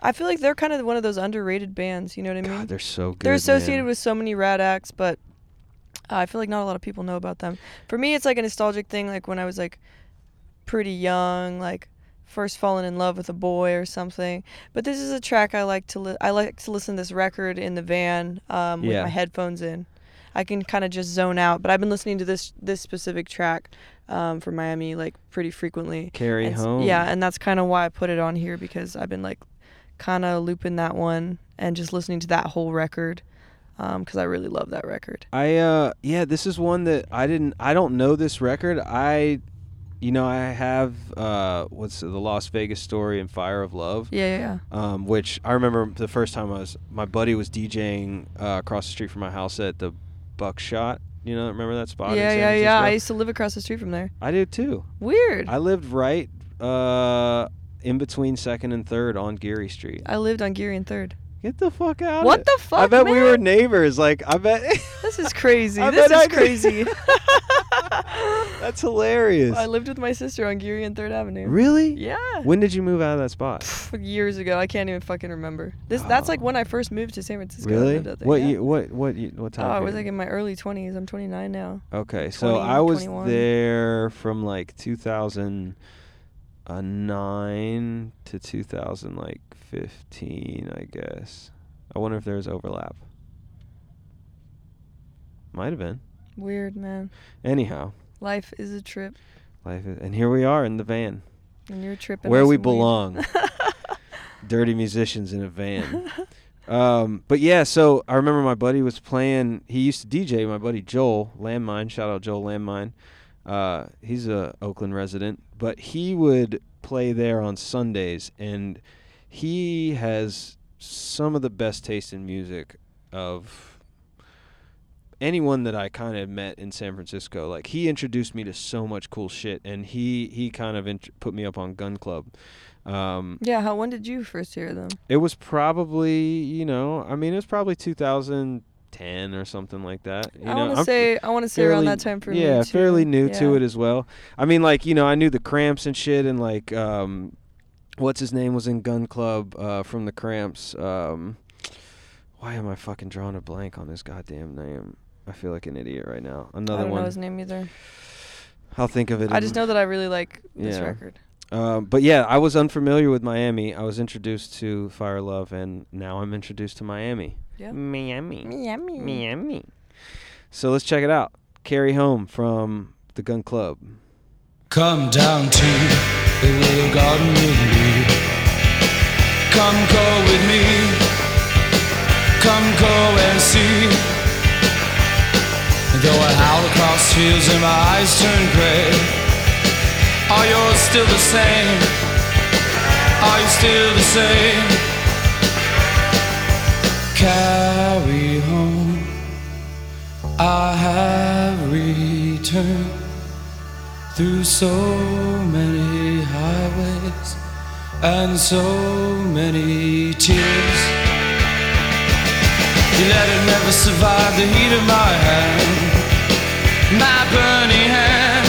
I feel like they're kind of one of those underrated bands. You know what I mean? God, they're so good. they're associated man. with so many rad acts, but uh, I feel like not a lot of people know about them. For me, it's like a nostalgic thing. Like when I was like pretty young, like first falling in love with a boy or something. But this is a track I like to li- I like to listen to this record in the van um, with Yeah. my headphones in. I can kind of just zone out. But I've been listening to this this specific track um, from Miami like pretty frequently. Carry And home. Yeah, and that's kind of why I put it on here because I've been like kind of looping that one and just listening to that whole record because I really love that record. I uh yeah, this is one that I didn't I don't know this record. I you know, I have uh what's the Las Vegas story and Fire of Love. Yeah, yeah, yeah. Um, which I remember the first time I was my buddy was DJing uh, across the street from my house at the Buckshot. You know, remember that spot? yeah, yeah, yeah. I used to live across the street from there. I did too. Weird. I lived right uh in between second and third on Geary Street. I lived on Geary and Third. Get the fuck out. What the I fuck, bet we were neighbors. Like I bet (laughs) This is crazy. (laughs) I this bet I is crazy. (laughs) (laughs) that's hilarious. I lived with my sister on Geary and Third Avenue. Really? Yeah. When did you move out of that spot? Years ago, I can't even fucking remember. This that's like oh. when I first moved to San Francisco. Really? there, What yeah. year, what what what time? Oh, I was like in my early 20s. I'm 29 now. Okay, so 20, I was 21. there from like 2009 to 2000 like 15, I guess. I wonder if there was overlap. Might have been. Weird, man. Anyhow, Life is a trip, life is, and here we are in the van, and you're tripping. where we weed. belong. (laughs) Dirty musicians in a van. Um, but yeah, so I remember my buddy was playing. He used to DJ. My buddy Joel Landmine, shout out Joel Landmine. Uh, he's a Oakland resident, but he would play there on Sundays, and he has some of the best taste in music of anyone that I kind of met in San Francisco. Like he introduced me to so much cool shit, and he he kind of int- put me up on Gun Club. Um, Yeah, how when did you first hear them? it was probably, you know, I mean, it was probably 2010 or something like that. You I want to say I want to say around that time for me. yeah, fairly new to it as well. I mean, like you know, I knew the Cramps and shit, and like, um, what's his name was in Gun Club uh, from the Cramps. Um, why am I fucking drawing a blank on this goddamn name? I feel like an idiot right now. Another one. I don't one. know his name either. I'll think of it. I just know that I really like this Yeah. record. Um, but yeah, I was unfamiliar with Miami. I was introduced to Fire Love, and now I'm introduced to Miami. Yeah. Miami. Miami. Miami. So let's check it out. Carry Home from the Gun Club. Come down to the little garden with me. Come go with me. Come go and see. I howl across fields and my eyes turn gray, are yours still the same? Are you still the same? Carry home. I have returned through so many highways and so many tears. You let it never survive the heat of my hand, my burning hand,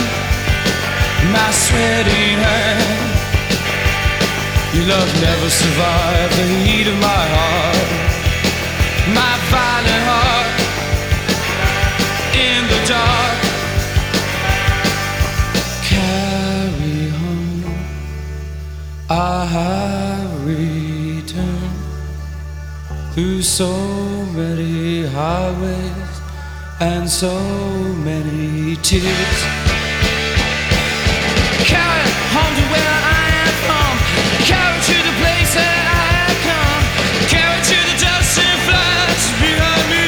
my sweaty hand. Your love never survived the heat of my heart, my violent heart in the dark. Carry home, I have returned through so many highways and so many tears. Carry home to where I am from. Carry to the place that I have come. Carry to the dust and flies behind me.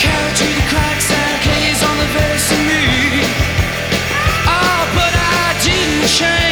Carry to the cracks and caves on the face of me. Oh, but I didn't change.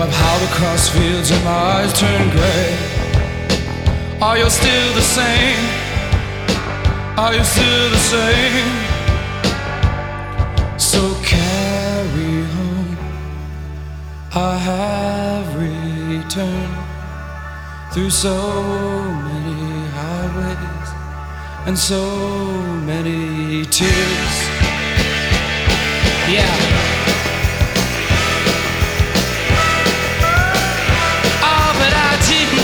Know I've howled across fields and my eyes turn gray. Are you still the same? Are you still the same? So carry home. I have returned through so many highways and so many tears. Yeah.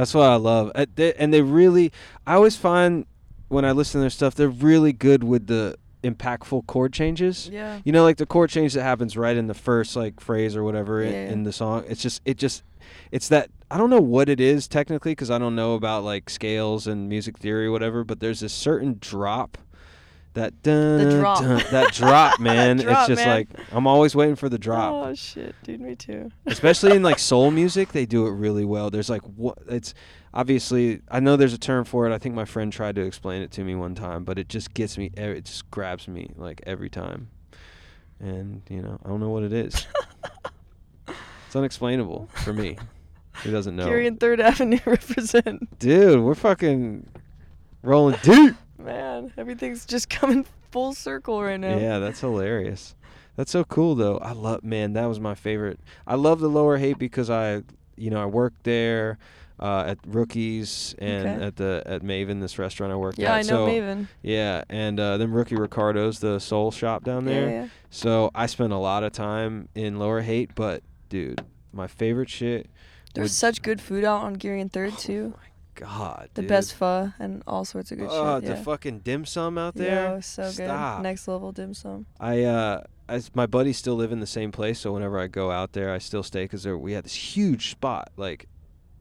That's what I love. Uh, they- And they really, I always find when I listen to their stuff, they're really good with the impactful chord changes. Yeah. You know, like the chord change that happens right in the first like phrase or whatever in, Yeah. in the song. It's just, it just, it's that I don't know what it is technically because I don't know about like scales and music theory or whatever. But there's this certain drop. That dun, drop. dun- (laughs) that drop, man. Drop, it's just man. like I'm always waiting for the drop Oh shit, dude, me too. (laughs) especially in like soul music they do it really well there's like what it's obviously i know there's a term for it i think my friend tried to explain it to me one time but it just gets me it just grabs me like every time and you know i don't know what it is (laughs) it's unexplainable for me who doesn't know Geary and Third Avenue represent. dude we're fucking rolling deep Man, everything's just (laughs) coming full circle right now. Yeah, that's hilarious. That's so cool though. I love man, that was my favorite. I love the Lower Haight because I you know, I worked there uh, at Rookies and Okay. at the at Maven, this restaurant I worked Yeah, at. I know so, Maven. Yeah, and uh, then Rooky Ricardo's the soul shop down there. yeah. So I spent a lot of time in Lower Haight, but dude, my favorite shit There's would- such good food out on Geary and Third too. God, The dude. best pho and all sorts of good Oh, shit. the Yeah. fucking dim sum out there. Yo, so Stop. good. Next level dim sum. I uh, as my buddies still live in the same place, so whenever I go out there, I still stay because we had this huge spot. Like,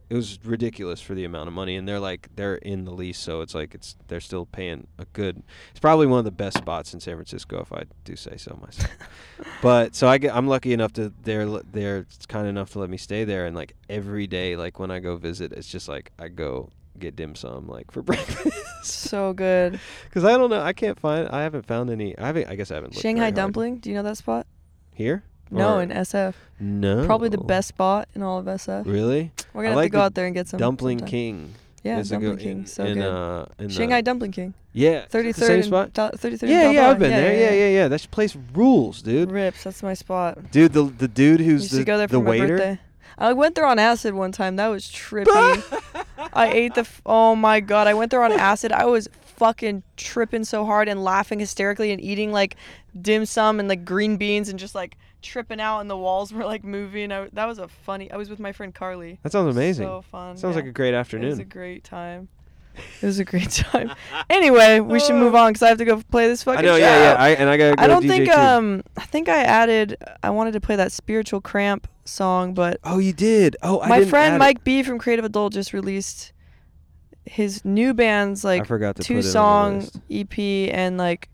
it was ridiculous for the amount of money, and they're like they're in the lease, so it's like it's they're still paying a good. It's probably one of the best spots in San Francisco, if I do say so myself. (laughs) but so I get I'm lucky enough to they're they're kind enough to let me stay there, and like every day, like when I go visit, it's just like I go get dim sum like for (laughs) breakfast. So good. (laughs) Because I don't know, I can't find. I haven't found any. I haven't. I guess I haven't. looked Shanghai hard. dumpling. Do you know that spot? Here? No, Or- in SF. No. Probably the best spot in all of SF. Really? We're I gonna have like to go the out there and get some. Dumpling sometime. King. Yeah, is a Dumpling good- King, in- so in, good. Uh, in Shanghai the, Dumpling King. Yeah. Thirty it's the same third. spot. Thirty third. Yeah, yeah, I've been there. Yeah, yeah, yeah. That place rules, dude. Rips. That's my spot. Dude, the the dude who's used the to go there for the my waiter. birthday. I went there on acid one time. That was trippy. (laughs) I ate the. F- oh my god! I went there on acid. I was fucking tripping so hard and laughing hysterically and eating like dim sum and like green beans and just like tripping out and the walls (laughs) were like moving. I, that was a funny. I was with my friend Carly. That sounds amazing. So fun. Sounds yeah. like a great afternoon. (laughs) It was a great time. It was a great time. anyway, we should move on because I have to go play this fucking I know, show. yeah, yeah. I, and I gotta go I don't DJ think too. um I think I added I wanted to play that spiritual cramp song, but Oh, you did. Oh, I my didn't friend add it. Mike B from Creative Adult just released his new band's like forgot to two put it on the song list. EP and like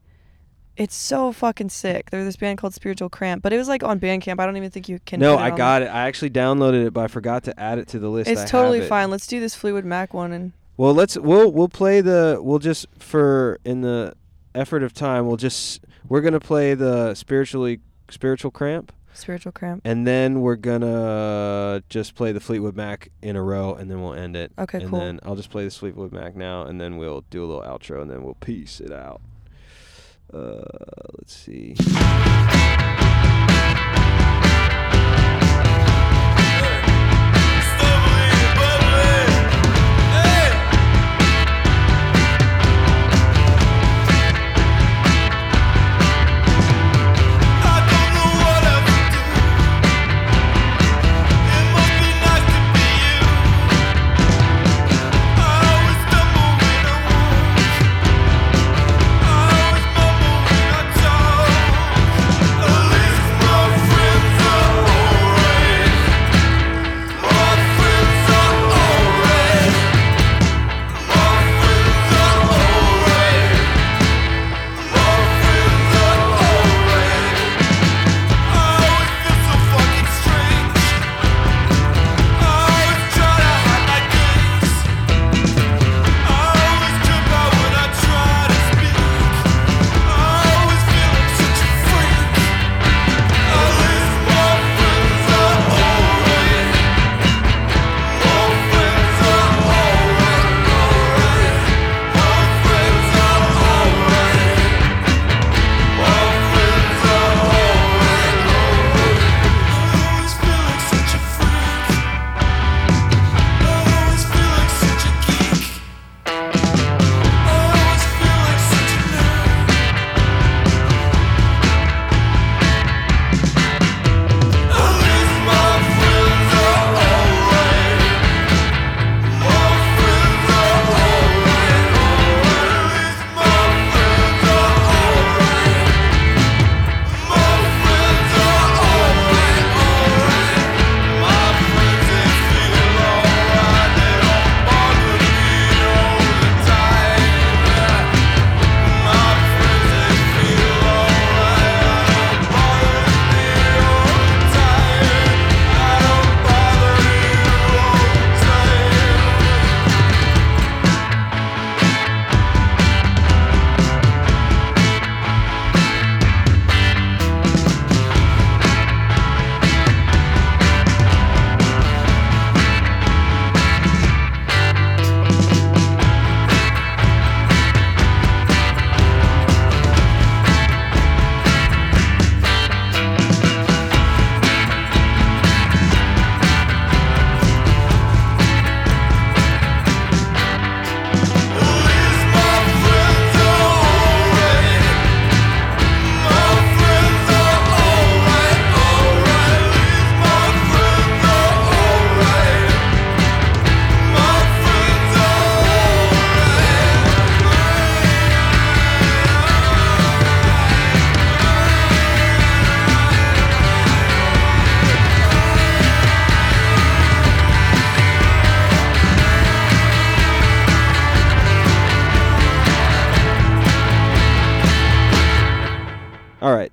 It's so fucking sick. They're this band called Spiritual Cramp, but it was like on Bandcamp. I don't even think you can. no, I got it. I actually downloaded it, but I forgot to add it to the list. I It's have totally it. fine. Let's do this Fleetwood Mac one and Well, let's we'll we'll play the we'll just for in the effort of time we'll just we're gonna play the spiritually spiritual cramp Spiritual Cramp. and then we're gonna just play the Fleetwood Mac in a row and then we'll end it. Okay, and cool. then I'll just play the Fleetwood Mac now and then we'll do a little outro and then we'll piece it out. Uh, let's see.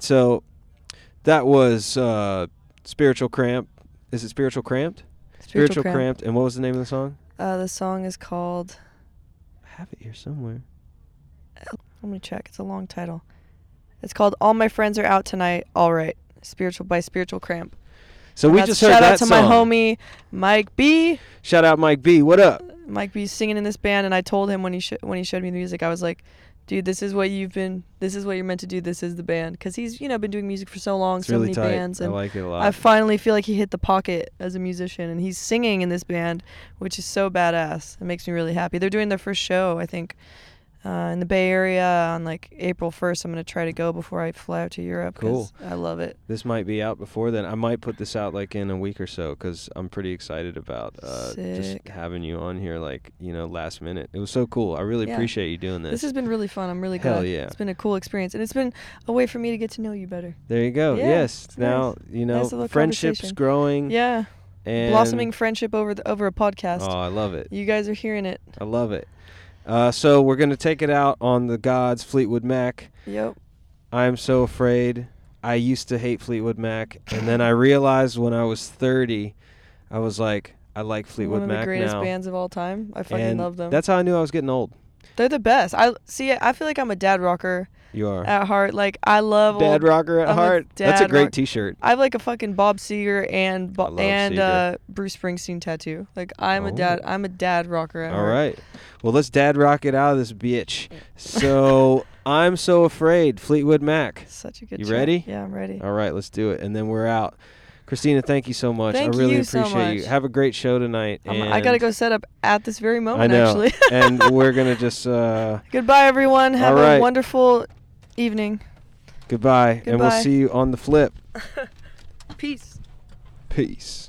So that was uh, spiritual cramp. Is it spiritual cramped? Spiritual Cramp. cramped. And what was the name of the song? Uh, the song is called. I have it here somewhere. Let me check. It's a long title. It's called "All My Friends Are Out Tonight." All right, spiritual by Spiritual Cramp. So And we just heard shout that out to song. my homie Mike B. Shout out Mike B. What up? Mike B's singing in this band, and I told him when he sh- when he showed me the music, I was like, "Dude, this is what you've been. This is what you're meant to do. This is the band." Because he's you know been doing music for so long, It's so really many tight. bands, I like it a lot. I finally feel like he hit the pocket as a musician, and he's singing in this band, which is so badass. It makes me really happy. They're doing their first show, I think, uh, in the Bay Area on like April 1st. I'm gonna try to go before I fly out to Europe. 'cause Cool. I love it. This might be out before then. I might put this out like in a week or so because I'm pretty excited about uh, just Sick. having you on here, like you know, last minute. It was so cool. I really Yeah. appreciate you doing this. This has been really fun. I'm really Hell glad. yeah. It's been a cool experience, and it's been a way for me to get to know you better. there you go. Yeah, yes. it's Now you know Nice little friendships conversation. growing. Yeah, And blossoming friendship over the, over a podcast. Oh, I love it. You guys are hearing it. I love it. Uh, so we're gonna take it out on the gods, Fleetwood Mac. Yep. I'm so afraid. I used to hate Fleetwood Mac, and then I realized when I was 30, I was like, I like Fleetwood Mac. One of the greatest now. bands of all time. I fucking and love them. That's how I knew I was getting old. They're the best. I see. I feel like I'm a dad rocker You are. at heart. Like I love Dad old, rocker at I'm a heart. That's a great rock- T-shirt. I have like a fucking Bob Seger and Bo- and Seger. uh, Bruce Springsteen tattoo. Like I'm a dad. Oh. I'm a dad rocker. At All heart. right. Well, let's dad rock it out of this bitch. So (laughs) I'm so afraid. Fleetwood Mac. Such a good. You show. ready? Yeah, I'm ready. All right, let's do it, and then we're out. Kristina, thank you so much. Thank I really you so appreciate you. much. Have a great show tonight. I'm- and I gotta go set up at this very moment, I moment. know. Actually. (laughs) and (laughs) we're gonna just uh, Goodbye, everyone. Have All right. a wonderful evening. goodbye, and we'll see you on the flip. (laughs) Peace. Peace.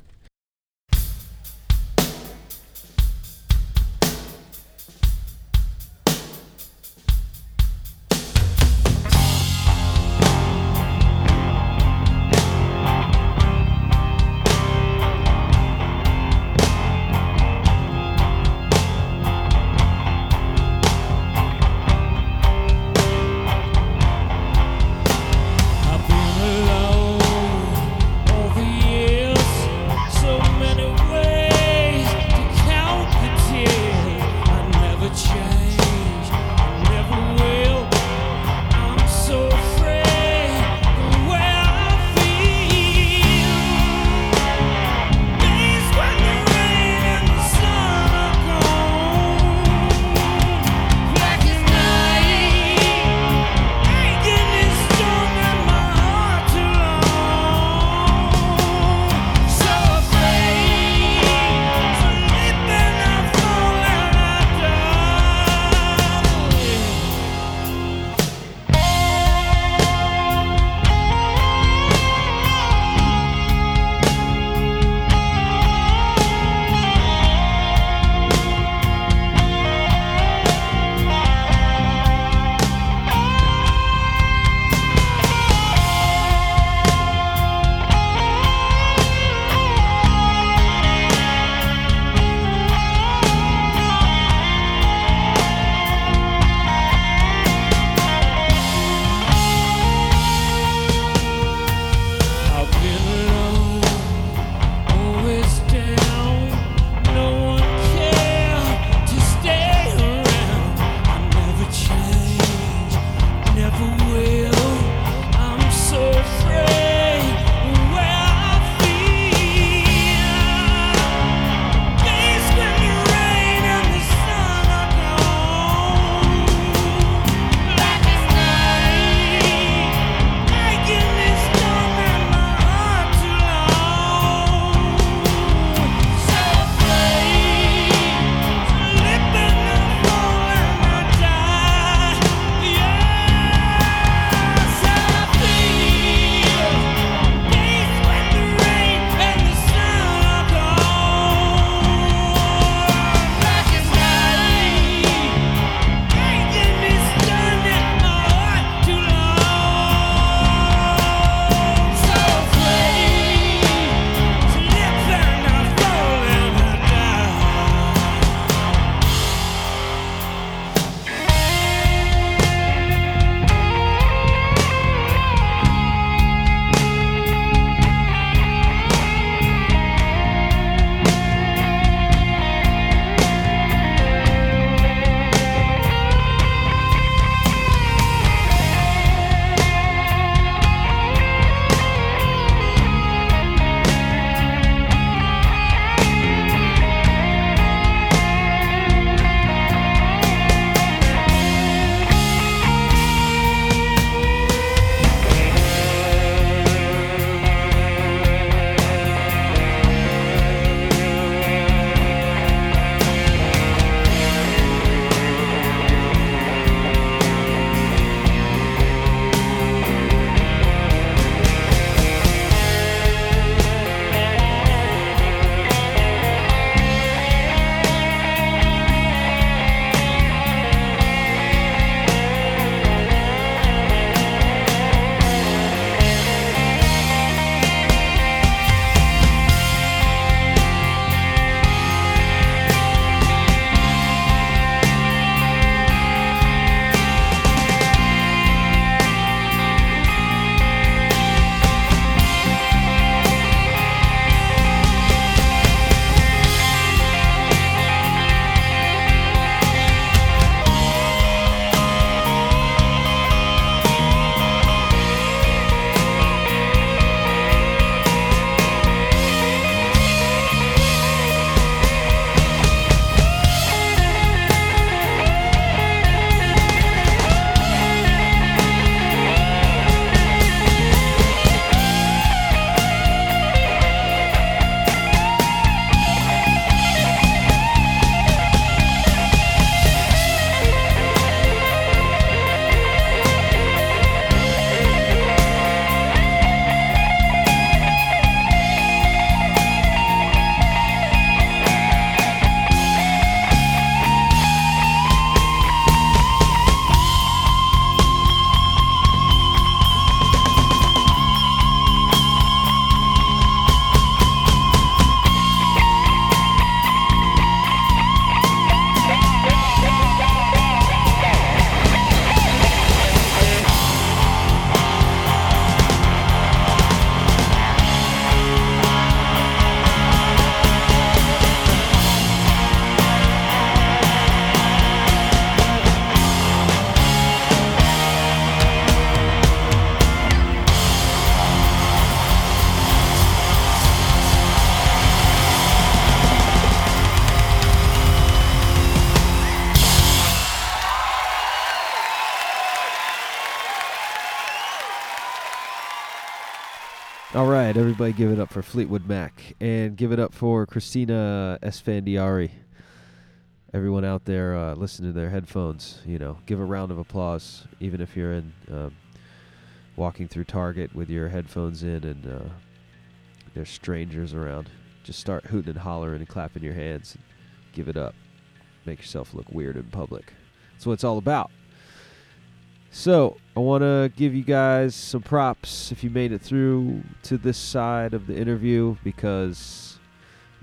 Everybody, give it up for Fleetwood Mac and give it up for Kristina Esfandiari. Everyone out there uh, listening to their headphones, you know, give a round of applause, even if you're in um, walking through Target with your headphones in and uh, there's strangers around. Just start hooting and hollering and clapping your hands. And give it up. Make yourself look weird in public. That's what it's all about. So, I want to give you guys some props if you made it through to this side of the interview because,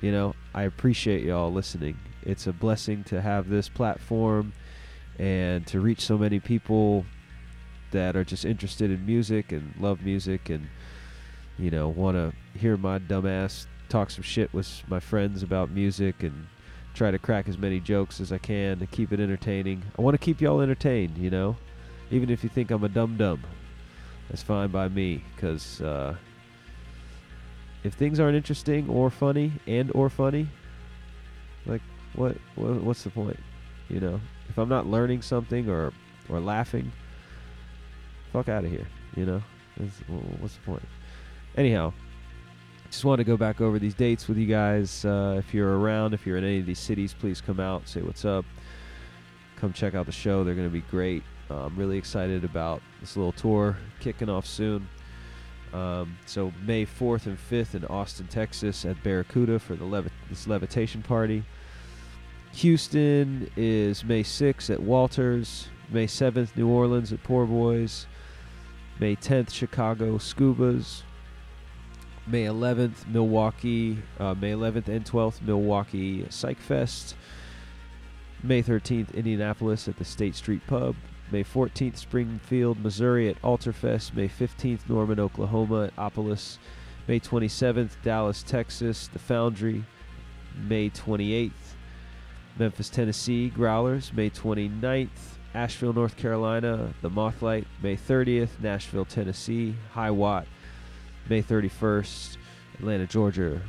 you know, I appreciate y'all listening. It's a blessing to have this platform and to reach so many people that are just interested in music and love music and, you know, want to hear my dumbass talk some shit with my friends about music and try to crack as many jokes as I can to keep it entertaining. I want to keep y'all entertained, you know? Even if you think I'm a dum dum, that's fine by me. Because uh, if things aren't interesting or funny and or funny, like what, what what's the point? You know, if I'm not learning something or or laughing, fuck out of here. You know, wh- what's the point? Anyhow, just want to go back over these dates with you guys. Uh, if you're around, if you're in any of these cities, please come out, say what's up. Come check out the show. They're going to be great. I'm really excited about this little tour kicking off soon. Um, so May 4th and 5th in Austin, Texas, at Barracuda for the levi- this levitation party. Houston is May 6th at Walters. May 7th, New Orleans at Poor Boys. May 10th, Chicago Schubas. May 11th, Milwaukee. Uh, May 11th and 12th, Milwaukee Psych Fest. May 13th, Indianapolis at the State Street Pub. May 14th, Springfield, Missouri at Alterfest. May 15th, Norman, Oklahoma at Opolis. May 27th, Dallas, Texas, The Foundry. May 28th, Memphis, Tennessee, Growlers. May 29th, Asheville, North Carolina, The Mothlight. May 30th, Nashville, Tennessee, High Watt. May 31st, Atlanta, Georgia,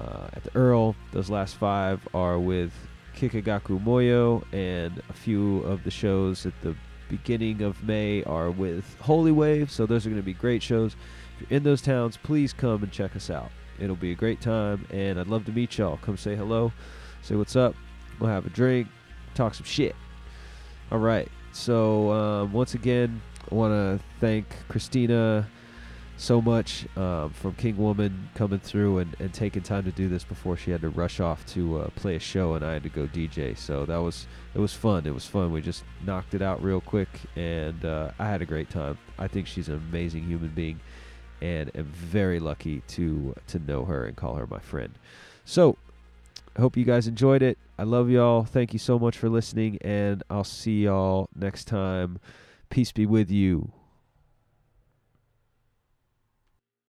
uh, at the Earl. Those last five are with Kikagaku Moyo, and a few of the shows at the beginning of May are with Holy Wave. So those are going to be great shows. If you're in those towns, please come and check us out. It'll be a great time, and I'd love to meet y'all. Come say hello, say what's up. We'll have a drink, talk some shit. All right. So um, once again, I want to thank Kristina so much um, from King Woman coming through and, and taking time to do this before she had to rush off to uh, play a show and I had to go DJ. So that was it was fun. It was fun. We just knocked it out real quick and uh, I had a great time. I think she's an amazing human being and am very lucky to to know her and call her my friend. So I hope you guys enjoyed it. I love y'all. Thank you so much for listening and I'll see y'all next time. Peace be with you.